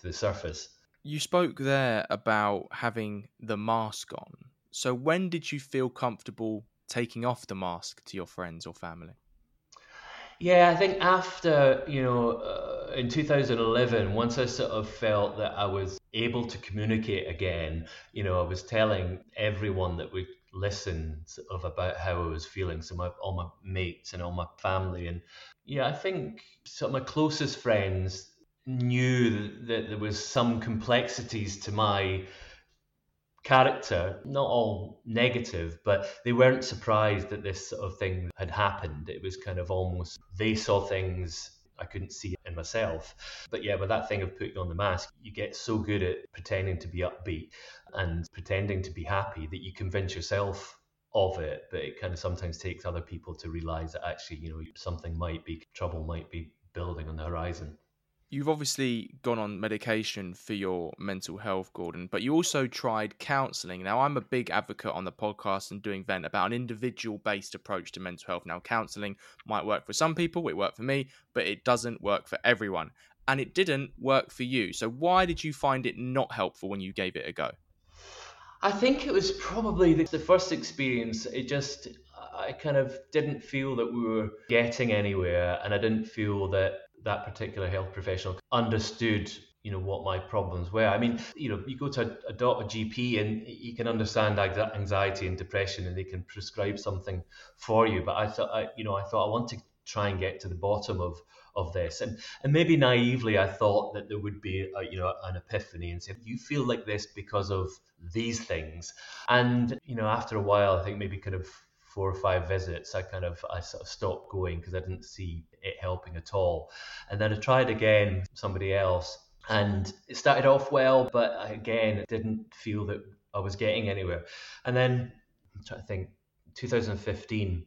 to the surface. You spoke there about having the mask on. So when did you feel comfortable taking off the mask to your friends or family? Yeah, I think after, you know, uh, in 2011, once I sort of felt that I was able to communicate again, you know, I was telling everyone that would listen sort of about how I was feeling. So my all my mates and all my family, and yeah, I think some of my closest friends knew that there was some complexities to my character, not all negative, but they weren't surprised that this sort of thing had happened. It was kind of almost they saw things I couldn't see in myself. But yeah, with that thing of putting on the mask, you get so good at pretending to be upbeat and pretending to be happy that you convince yourself of it. But it kind of sometimes takes other people to realize that actually, you know, something might be, trouble might be building on the horizon. You've obviously gone on medication for your mental health, Gordon, but you also tried counselling. Now, I'm a big advocate on the podcast and doing Vent about an individual based approach to mental health. Now, counselling might work for some people, it worked for me, but it doesn't work for everyone. And it didn't work for you. So, why did you find it not helpful when you gave it a go? I think it was probably the, the first experience. It just, I kind of didn't feel that we were getting anywhere, and I didn't feel that that particular health professional understood you know what my problems were. I mean, you know, you go to a, a GP, and you can understand anxiety and depression, and they can prescribe something for you. But I thought, I, you know, I thought I want to try and get to the bottom of of this, and and maybe naively, I thought that there would be, a, you know, an epiphany and say, you feel like this because of these things, and you know, after a while, I think maybe kind of four or five visits, I kind of I sort of stopped going because I didn't see it helping at all. And then I tried again somebody else, and it started off well, but again, it didn't feel that I was getting anywhere. And then I'm trying to think, 2015.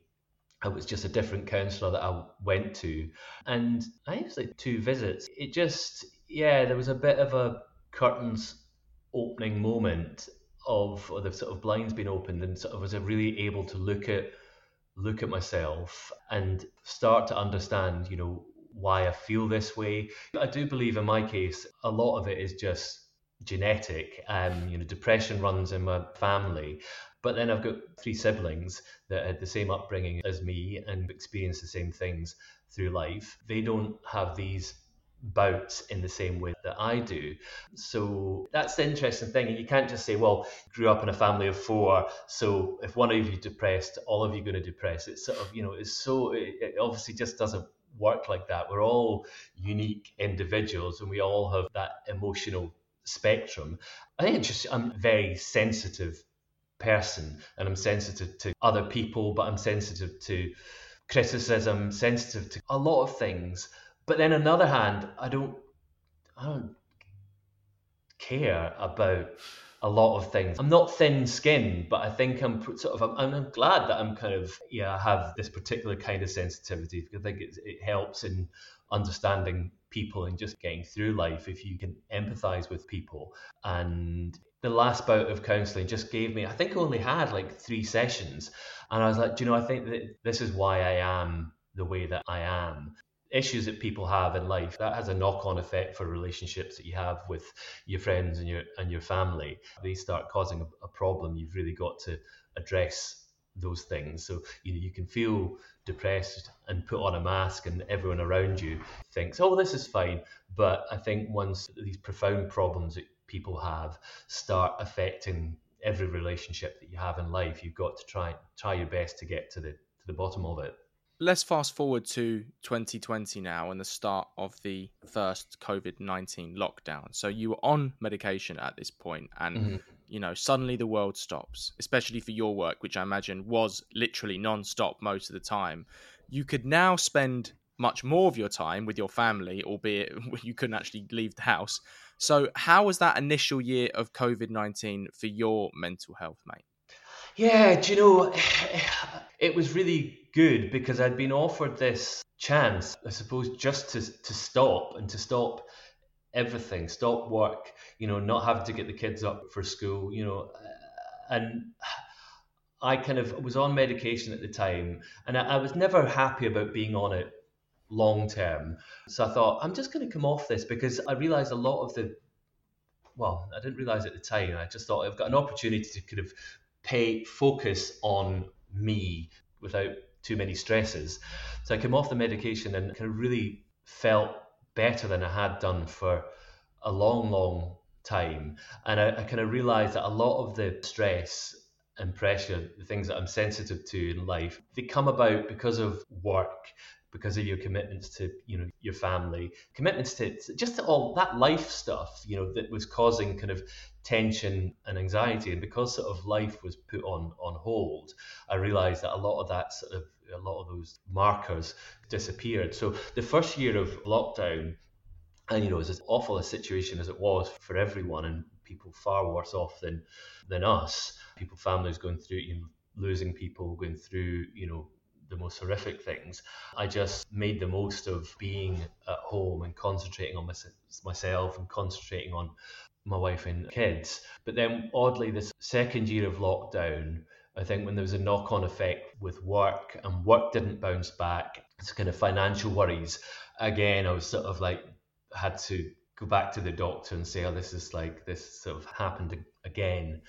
It was just a different counsellor that I went to, and I was like two visits. It just, yeah, there was a bit of a curtains opening moment of or the sort of blinds being opened and sort of was really able to look at look at myself and start to understand you know why I feel this way. I do believe in my case a lot of it is just genetic. Um, you know, depression runs in my family, but then I've got three siblings that had the same upbringing as me and experienced the same things through life. They don't have these bouts in the same way that I do. So that's the interesting thing. And you can't just say, well, grew up in a family of four, so if one of you depressed, all of you going to depress. It's sort of, you know, it's so, it obviously just doesn't work like that. We're all unique individuals and we all have that emotional spectrum. I think it's just, I'm a very sensitive person and I'm sensitive to other people, but I'm sensitive to criticism, sensitive to a lot of things but then on the other hand, I don't, I don't care about a lot of things. I'm not thin-skinned, but I think I'm sort of. I'm, I'm glad that I'm kind of yeah. I have this particular kind of sensitivity because I think it, it helps in understanding people and just getting through life if you can empathize with people. And the last bout of counseling just gave me. I think I only had like three sessions, and I was like, do you know, I think that this is why I am the way that I am issues that people have in life that has a knock-on effect for relationships that you have with your friends and your and your family. They start causing a, a problem. You've really got to address those things. So you know you can feel depressed and put on a mask and everyone around you thinks oh this is fine. But i think once these profound problems that people have start affecting every relationship that you have in life you've got to try try your best to get to the to the bottom of it let's fast forward to 2020 now and the start of the first COVID 19 lockdown. So you were on medication at this point, and mm-hmm. you know, suddenly the world stops, especially for your work, which I imagine was literally non stop most of the time. You could now spend much more of your time with your family, albeit you couldn't actually leave the house. So, how was that initial year of COVID 19 for your mental health, mate? Yeah, do you know, it was really good because I'd been offered this chance, I suppose, just to, to stop and to stop everything, stop work, you know, not having to get the kids up for school, you know, uh, and I kind of was on medication at the time and I, I was never happy about being on it long term. So I thought, I'm just going to come off this because I realized a lot of the, well, I didn't realize at the time. I just thought I've got an opportunity to kind of pay focus on me without too many stresses. So I came off the medication and kind of really felt better than I had done for a long, long time. And I, I kind of realized that a lot of the stress and pressure, the things that I'm sensitive to in life, they come about because of work, because of your commitments to you know your family commitments to just to all that life stuff you know that was causing kind of tension and anxiety. And because sort of life was put on on hold i realized that a lot of that sort of a lot of those markers disappeared. So the first year of lockdown and you know, as awful a situation as it was for everyone, and people far worse off than than us, people, families going through, you know, losing people, going through, you know, the most horrific things. I just made the most of being at home and concentrating on myself and concentrating on my wife and kids. But then, oddly, this second year of lockdown, I think when there was a knock on effect with work and work didn't bounce back, it's kind of financial worries. Again, I was sort of like had to go back to the doctor and say, oh, this is like, this sort of happened again.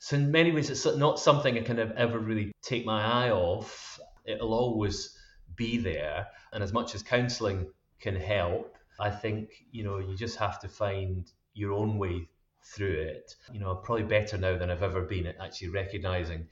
So in many ways, it's not something I kind of ever really take my eye off. It'll always be there. And as much as counselling can help, I think, you know, you just have to find your own way through it. You know, I'm probably better now than I've ever been at actually recognizing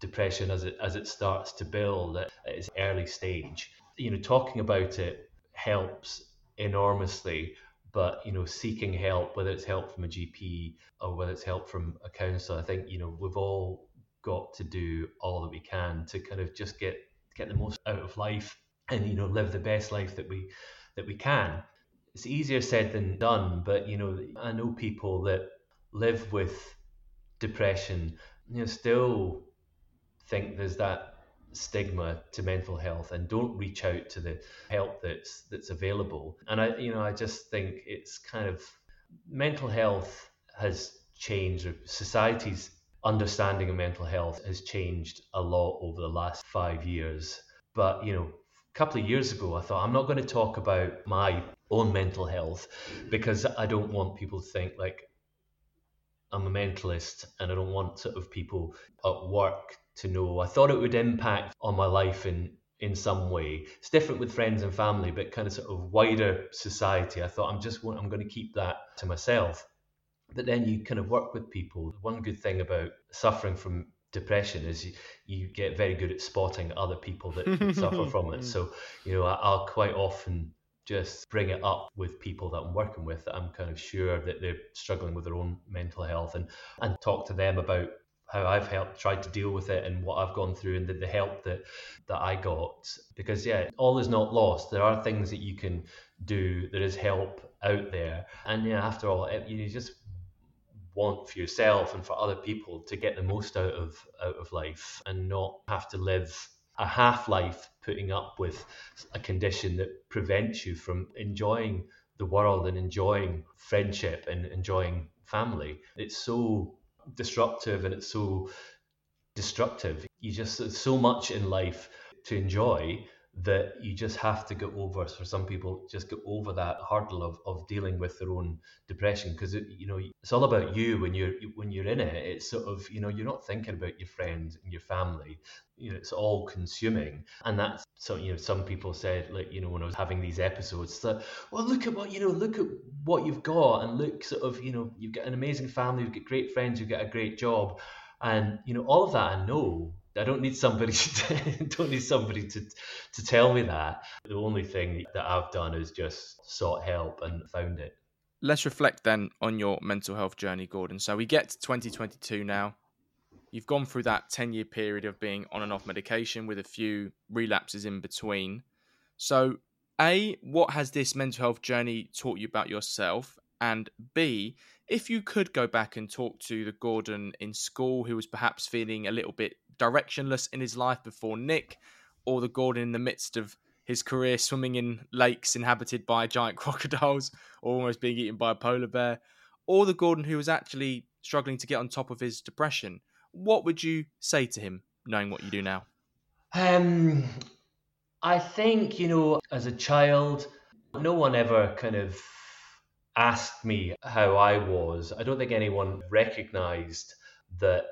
depression as it as it starts to build at its early stage. You know, talking about it helps enormously but you know seeking help whether it's help from a gp or whether it's help from a counsellor i think you know we've all got to do all that we can to kind of just get get the most out of life and you know live the best life that we that we can it's easier said than done but you know i know people that live with depression you know still think there's that stigma to mental health and don't reach out to the help that's that's available. And i you know i just think it's kind of mental health has changed or society's understanding of mental health has changed a lot over the last 5 years. But you know a couple of years ago i thought i'm not going to talk about my own mental health because i don't want people to think like I'm a mentalist and I don't want sort of people at work to know. I thought it would impact on my life in in some way. It's different with friends and family, but kind of sort of wider society. I thought I'm just I'm going to keep that to myself. But then you kind of work with people. One good thing about suffering from depression is you, you get very good at spotting other people that suffer from it. Mm. So, you know, I, I'll quite often just bring it up with people that I'm working with that I'm kind of sure that they're struggling with their own mental health and and talk to them about how I've helped tried to deal with it and what I've gone through and the, the help that that I got. Because yeah all is not lost. There are things that you can do. There is help out there. And yeah after all you just want for yourself and for other people to get the most out of out of life and not have to live a half life putting up with a condition that prevents you from enjoying the world and enjoying friendship and enjoying family it's so disruptive and it's so destructive. You just so much in life to enjoy that you just have to get over for some people just get over that hurdle of, of dealing with their own depression because you know it's all about you when you're when you're in it. It's sort of you know you're not thinking about your friends and your family. You know it's all consuming. And that's so you know some people said like you know when i was having these episodes that well look at what you know look at what you've got and look sort of you know you've got an amazing family you've got great friends you've got a great job. And you know all of that i know I don't need somebody to, don't need somebody to to tell me that. The only thing that I've done is just sought help and found it. Let's reflect then on your mental health journey, Gordon. So we get to 2022 now. You've gone through that 10 year period of being on and off medication with a few relapses in between. So, A, what has this mental health journey taught you about yourself? And B, if you could go back and talk to the Gordon in school who was perhaps feeling a little bit directionless in his life before Nick, or the Gordon in the midst of his career swimming in lakes inhabited by giant crocodiles or almost being eaten by a polar bear, or the Gordon who was actually struggling to get on top of his depression, what would you say to him knowing what you do now? Um, I think, you know, as a child, no one ever kind of asked me how I was. I don't think anyone recognized that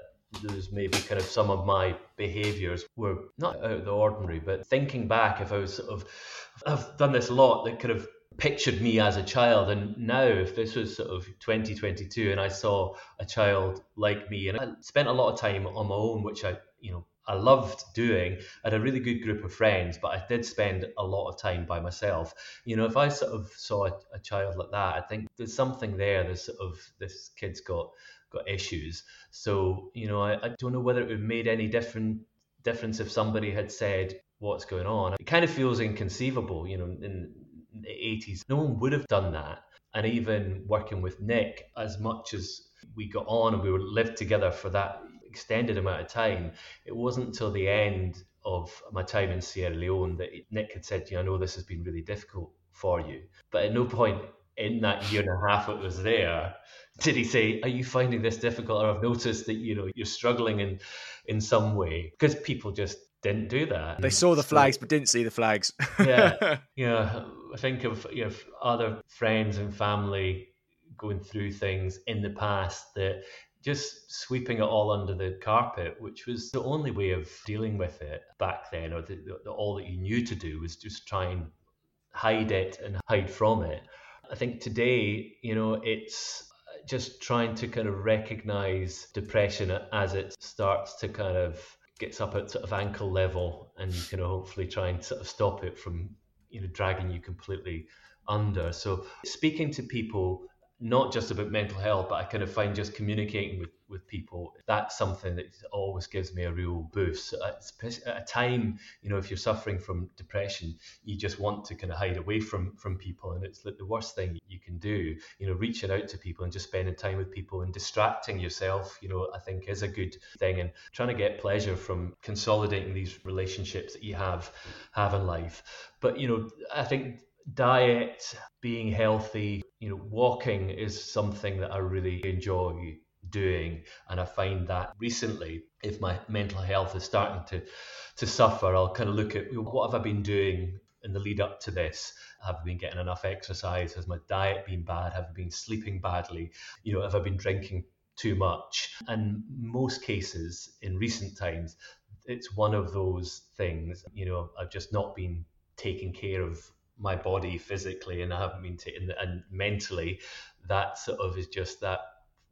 there's maybe kind of some of my behaviors were not out of the ordinary, but thinking back, if I was sort of, I've done this a lot that kind of pictured me as a child. And now, if this was sort of 2022 and I saw a child like me, and I spent a lot of time on my own, which I, you know, I loved doing. I had a really good group of friends, but I did spend a lot of time by myself. You know, if I sort of saw a, a child like that, I think there's something there. This sort of this kid's got got issues. So you know, I, I don't know whether it would have made any different difference if somebody had said what's going on. It kind of feels inconceivable. You know, in the 80s, no one would have done that. And even working with Nick, as much as we got on and we were lived together for that extended amount of time, it wasn't until the end of my time in Sierra Leone that Nick had said, "You know, I know this has been really difficult for you," but at no point in that year and a half it was there did he say are you finding this difficult? Or i've noticed that you know you're struggling in in some way. Because people just didn't do that. They saw the flags but didn't see the flags. Yeah. Yeah i think of you know other friends and family going through things in the past that just sweeping it all under the carpet, which was the only way of dealing with it back then, or the, the, all that you knew to do was just try and hide it and hide from it. I think today, you know, it's just trying to kind of recognize depression as it starts to kind of gets up at sort of ankle level and you can hopefully try and sort of stop it from, you know, dragging you completely under. So speaking to people not just about mental health, but I kind of find just communicating with, with people, that's something that always gives me a real boost. Uh, at a time, you know, if you're suffering from depression, you just want to kind of hide away from, from people. And it's like the worst thing you can do, you know, reaching out to people and just spending time with people and distracting yourself, you know, I think is a good thing. And trying to get pleasure from consolidating these relationships that you have, have in life. But, you know, I think diet, being healthy, you know, walking is something that I really enjoy doing. And I find that recently, if my mental health is starting to, to suffer, I'll kind of look at what have I been doing in the lead up to this? Have I been getting enough exercise? Has my diet been bad? Have I been sleeping badly? You know, have I been drinking too much? And most cases in recent times, it's one of those things. You know, I've just not been taking care of my body physically and I haven't been taking and mentally that sort of is just that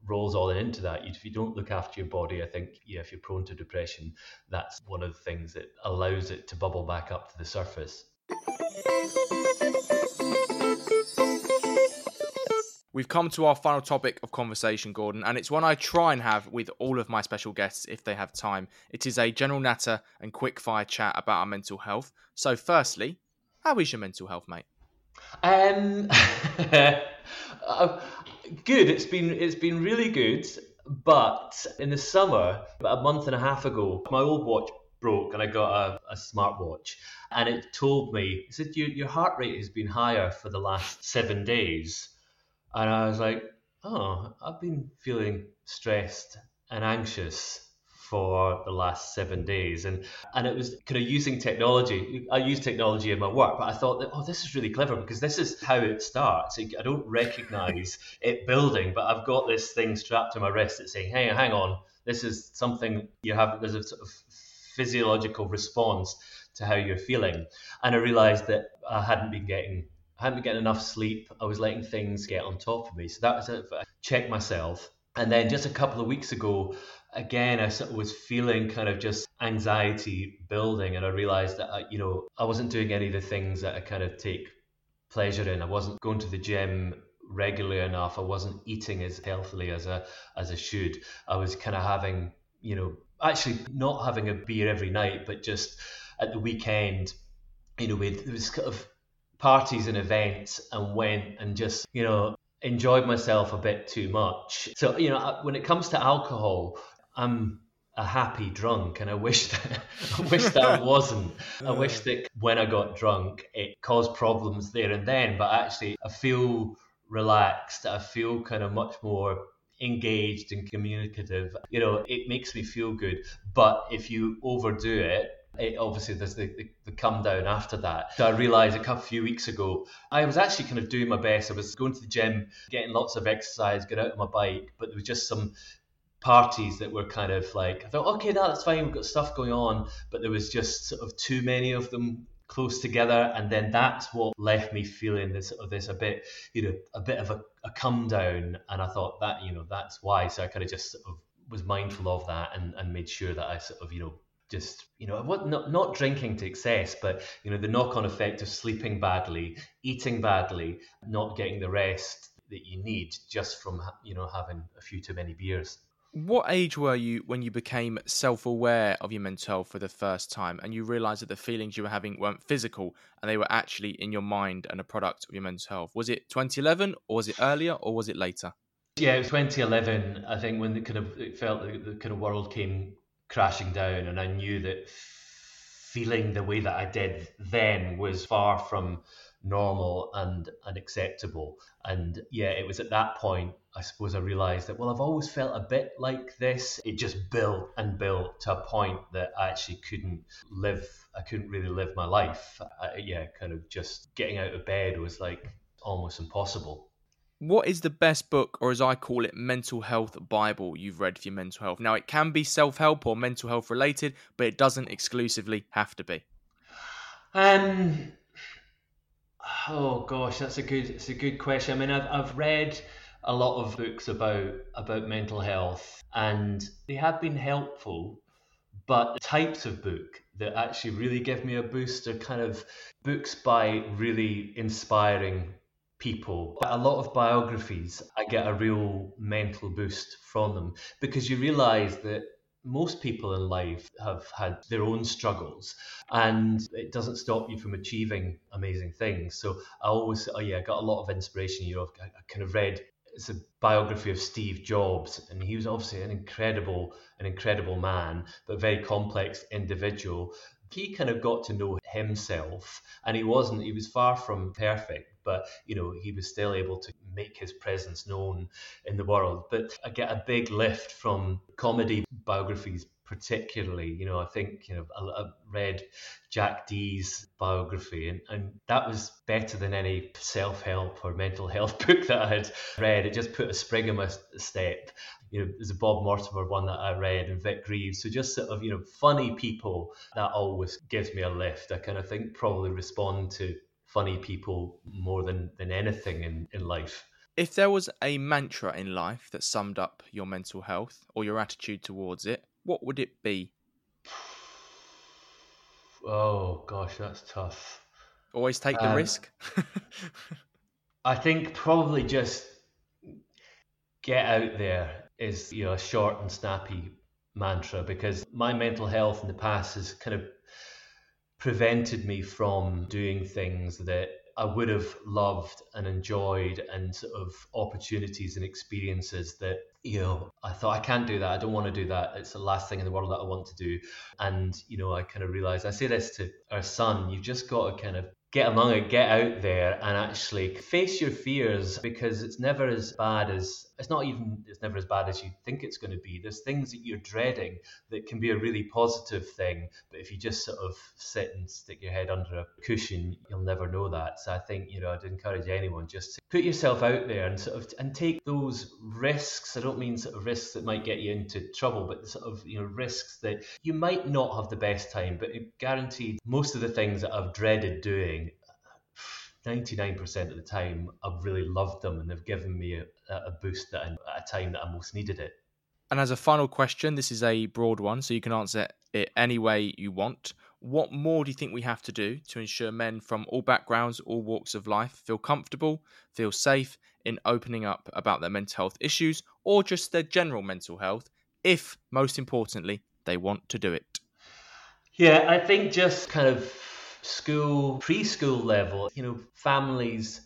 rolls all into that. If you don't look after your body, I think yeah, if you're prone to depression, that's one of the things that allows it to bubble back up to the surface. We've come to our final topic of conversation, Gordon, and it's one I try and have with all of my special guests if they have time. It is a general natter and quick fire chat about our mental health. So, firstly, how is your mental health, mate? Um, uh, good. It's been it's been really good. But in the summer, about a month and a half ago, my old watch broke and I got a, a smartwatch, and it told me, it said your your heart rate has been higher for the last seven days, and I was like, oh, I've been feeling stressed and anxious for the last seven days and and it was kind of using technology i use technology in my work but i thought that oh this is really clever because this is how it starts i don't recognize it building but i've got this thing strapped to my wrist that's saying hey hang on this is something you have there's a sort of physiological response to how you're feeling and i realized that i hadn't been getting I hadn't been getting enough sleep. I was letting things get on top of me. So that was a check myself. And then just a couple of weeks ago, again, I was feeling kind of just anxiety building, and I realized that I, you know I wasn't doing any of the things that I kind of take pleasure in. I wasn't going to the gym regularly enough. I wasn't eating as healthily as I as I should. I was kind of having you know actually not having a beer every night, but just at the weekend, you know, with was kind of parties and events and went and just you know enjoyed myself a bit too much. So, you know, uh, when it comes to alcohol, I'm a happy drunk and I wish that I wish that wasn't. I wish that when I got drunk it caused problems there and then, but actually I feel relaxed. I feel kind of much more engaged and communicative. You know, it makes me feel good. But if you overdo it, It, obviously, there's the, the, the, come down after that. So I realised a couple few weeks ago, I was actually kind of doing my best. I was going to the gym, getting lots of exercise, get out on my bike, but there was just some parties that were kind of like I thought, okay, that's fine, we've got stuff going on, but there was just sort of too many of them close together, and then that's what left me feeling this of this a bit, you know, a bit of a, a come down, and I thought that you know that's why. So I kind of just sort of was mindful of that and, and made sure that I sort of you know just you know what not not drinking to excess but you know the knock on effect of sleeping badly eating badly not getting the rest that you need just from you know having a few too many beers what age were you when you became self aware of your mental health for the first time and you realized that the feelings you were having weren't physical and they were actually in your mind and a product of your mental health? Was it 2011 or was it earlier or was it later? Yeah, it was 2011. I think when the kind of it felt like the kind of world came crashing down, and I knew that feeling the way that I did then was far from normal and unacceptable. And yeah, it was at that point, I suppose, I realized that, well, I've always felt a bit like this. It just built and built to a point that I actually couldn't live, I couldn't really live my life. I, yeah, kind of just getting out of bed was like almost impossible. What is the best book, or as I call it, mental health Bible you've read for your mental health? Now, it can be self help or mental health related, but it doesn't exclusively have to be. Um, Oh gosh, that's a good it's a good question. I mean, I've I've read a lot of books about about mental health, and they have been helpful. But types of book that actually really give me a boost are kind of books by really inspiring people. But A lot of biographies, I get a real mental boost from them because you realize that most people in life have had their own struggles and it doesn't stop you from achieving amazing things so i always oh yeah i got a lot of inspiration you know i kind of read it's a biography of steve jobs and he was obviously an incredible an incredible man but very complex individual. He kind of got to know himself and he wasn't he was far from perfect but you know he was still able to make his presence known in the world. But i get a big lift from comedy biographies particularly you know i think you know i, read jack dee's biography and, and that was better than any self-help or mental health book that i had read it just put a spring in my step you know, there's a Bob Mortimer one that I read and Vic Reeves. So just sort of, you know, funny people that always gives me a lift. I kind of think probably respond to funny people more than, than anything in, in life. If there was a mantra in life that summed up your mental health or your attitude towards it, what would it be? Oh gosh, that's tough. Always take the um, risk. I think probably just get out there is you know a short and snappy mantra because my mental health in the past has kind of prevented me from doing things that I would have loved and enjoyed and sort of opportunities and experiences that, you know, I thought I can't do that. I don't want to do that. It's the last thing in the world that I want to do. And, you know, I kind of realized I say this to our son, you've just got to kind of get among it, get out there and actually face your fears because it's never as bad as it's not even it's never as bad as you think it's going to be. There's things that you're dreading that can be a really positive thing, but if you just sort of sit and stick your head under a cushion, you'll never know that. So I think you know I'd encourage anyone just to put yourself out there and sort of and take those risks. I don't mean sort of risks that might get you into trouble, but sort of you know risks that you might not have the best time, but guaranteed most of the things that I've dreaded doing 99% of the time, I've really loved them and they've given me a, a boost at a time that I most needed it. And as a final question, this is a broad one, so you can answer it any way you want. What more do you think we have to do to ensure men from all backgrounds, all walks of life feel comfortable, feel safe in opening up about their mental health issues or just their general mental health, if most importantly, they want to do it? Yeah, I think just kind of school, preschool level, you know, families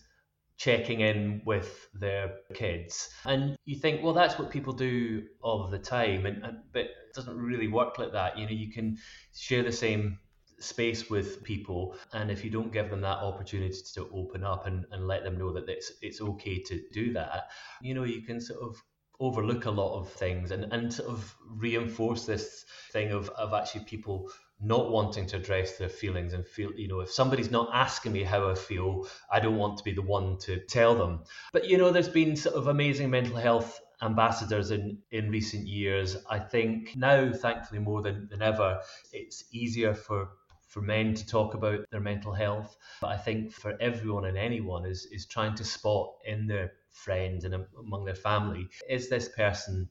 checking in with their kids. And you think, well, that's what people do all the time, and, and but it doesn't really work like that. You know, you can share the same space with people and if you don't give them that opportunity to open up and, and let them know that it's it's okay to do that you know you can sort of overlook a lot of things and, and sort of reinforce this thing of, of actually people not wanting to address their feelings and feel, you know, if somebody's not asking me how I feel, I don't want to be the one to tell them. But, you know, there's been sort of amazing mental health ambassadors in, in recent years. I think now, thankfully, more than, than ever, it's easier for for men to talk about their mental health. But I think for everyone and anyone is is trying to spot in their friends and among their family, is this person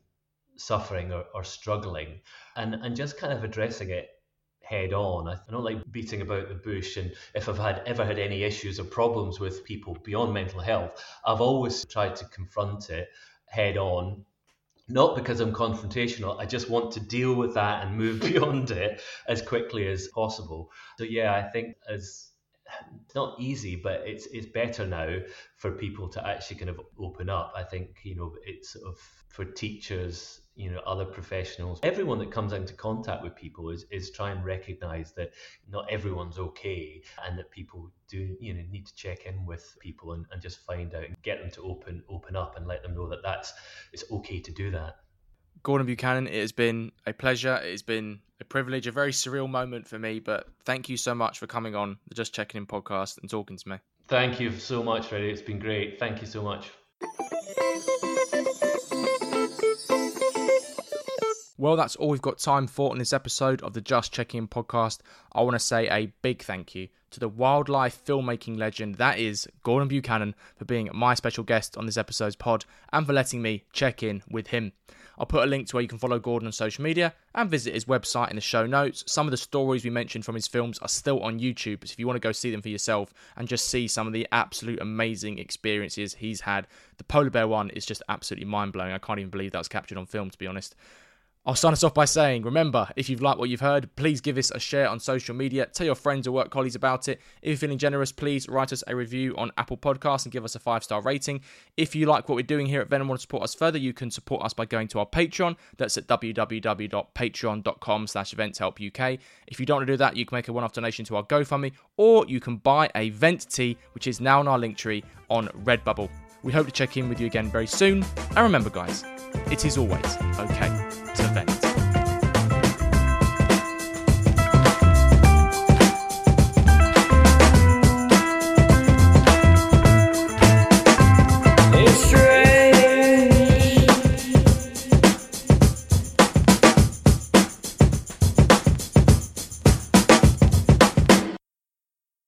suffering or, or struggling? And and just kind of addressing it head on. I don't like beating about the bush. And if I've had ever had any issues or problems with people beyond mental health, I've always tried to confront it head on. Not because I'm confrontational, I just want to deal with that and move beyond it as quickly as possible. So, yeah, I think as it's not easy, but it's it's better now for people to actually kind of open up. I think you know it's sort of for teachers, you know, other professionals, everyone that comes into contact with people is is try and recognise that not everyone's okay, and that people do you know need to check in with people and, and just find out and get them to open open up and let them know that that's it's okay to do that. Gordon Buchanan, it has been a pleasure. It has been a privilege, a very surreal moment for me. But thank you so much for coming on the Just Checking In podcast and talking to me. Thank you so much, Freddie. It's been great. Thank you so much. Well, that's all we've got time for in this episode of the Just Checking In podcast. I want to say a big thank you to the wildlife filmmaking legend that is Gordon Buchanan for being my special guest on this episode's pod and for letting me check in with him. I'll put a link to where you can follow Gordon on social media and visit his website in the show notes. Some of the stories we mentioned from his films are still on YouTube, so if you want to go see them for yourself and just see some of the absolute amazing experiences he's had, the polar bear one is just absolutely mind blowing. I can't even believe that was captured on film, to be honest. I'll sign us off by saying, remember, if you've liked what you've heard, please give us a share on social media. Tell your friends or work colleagues about it. If you're feeling generous, please write us a review on Apple Podcasts and give us a five star rating. If you like what we're doing here at Venom and want to support us further, you can support us by going to our Patreon. That's at www.patreon.com slash eventshelpuk. If you don't want to do that, you can make a one-off donation to our GoFundMe, or you can buy a vent tee, which is now on our Linktree on Redbubble. We hope to check in with you again very soon. And remember, guys, it is always okay event.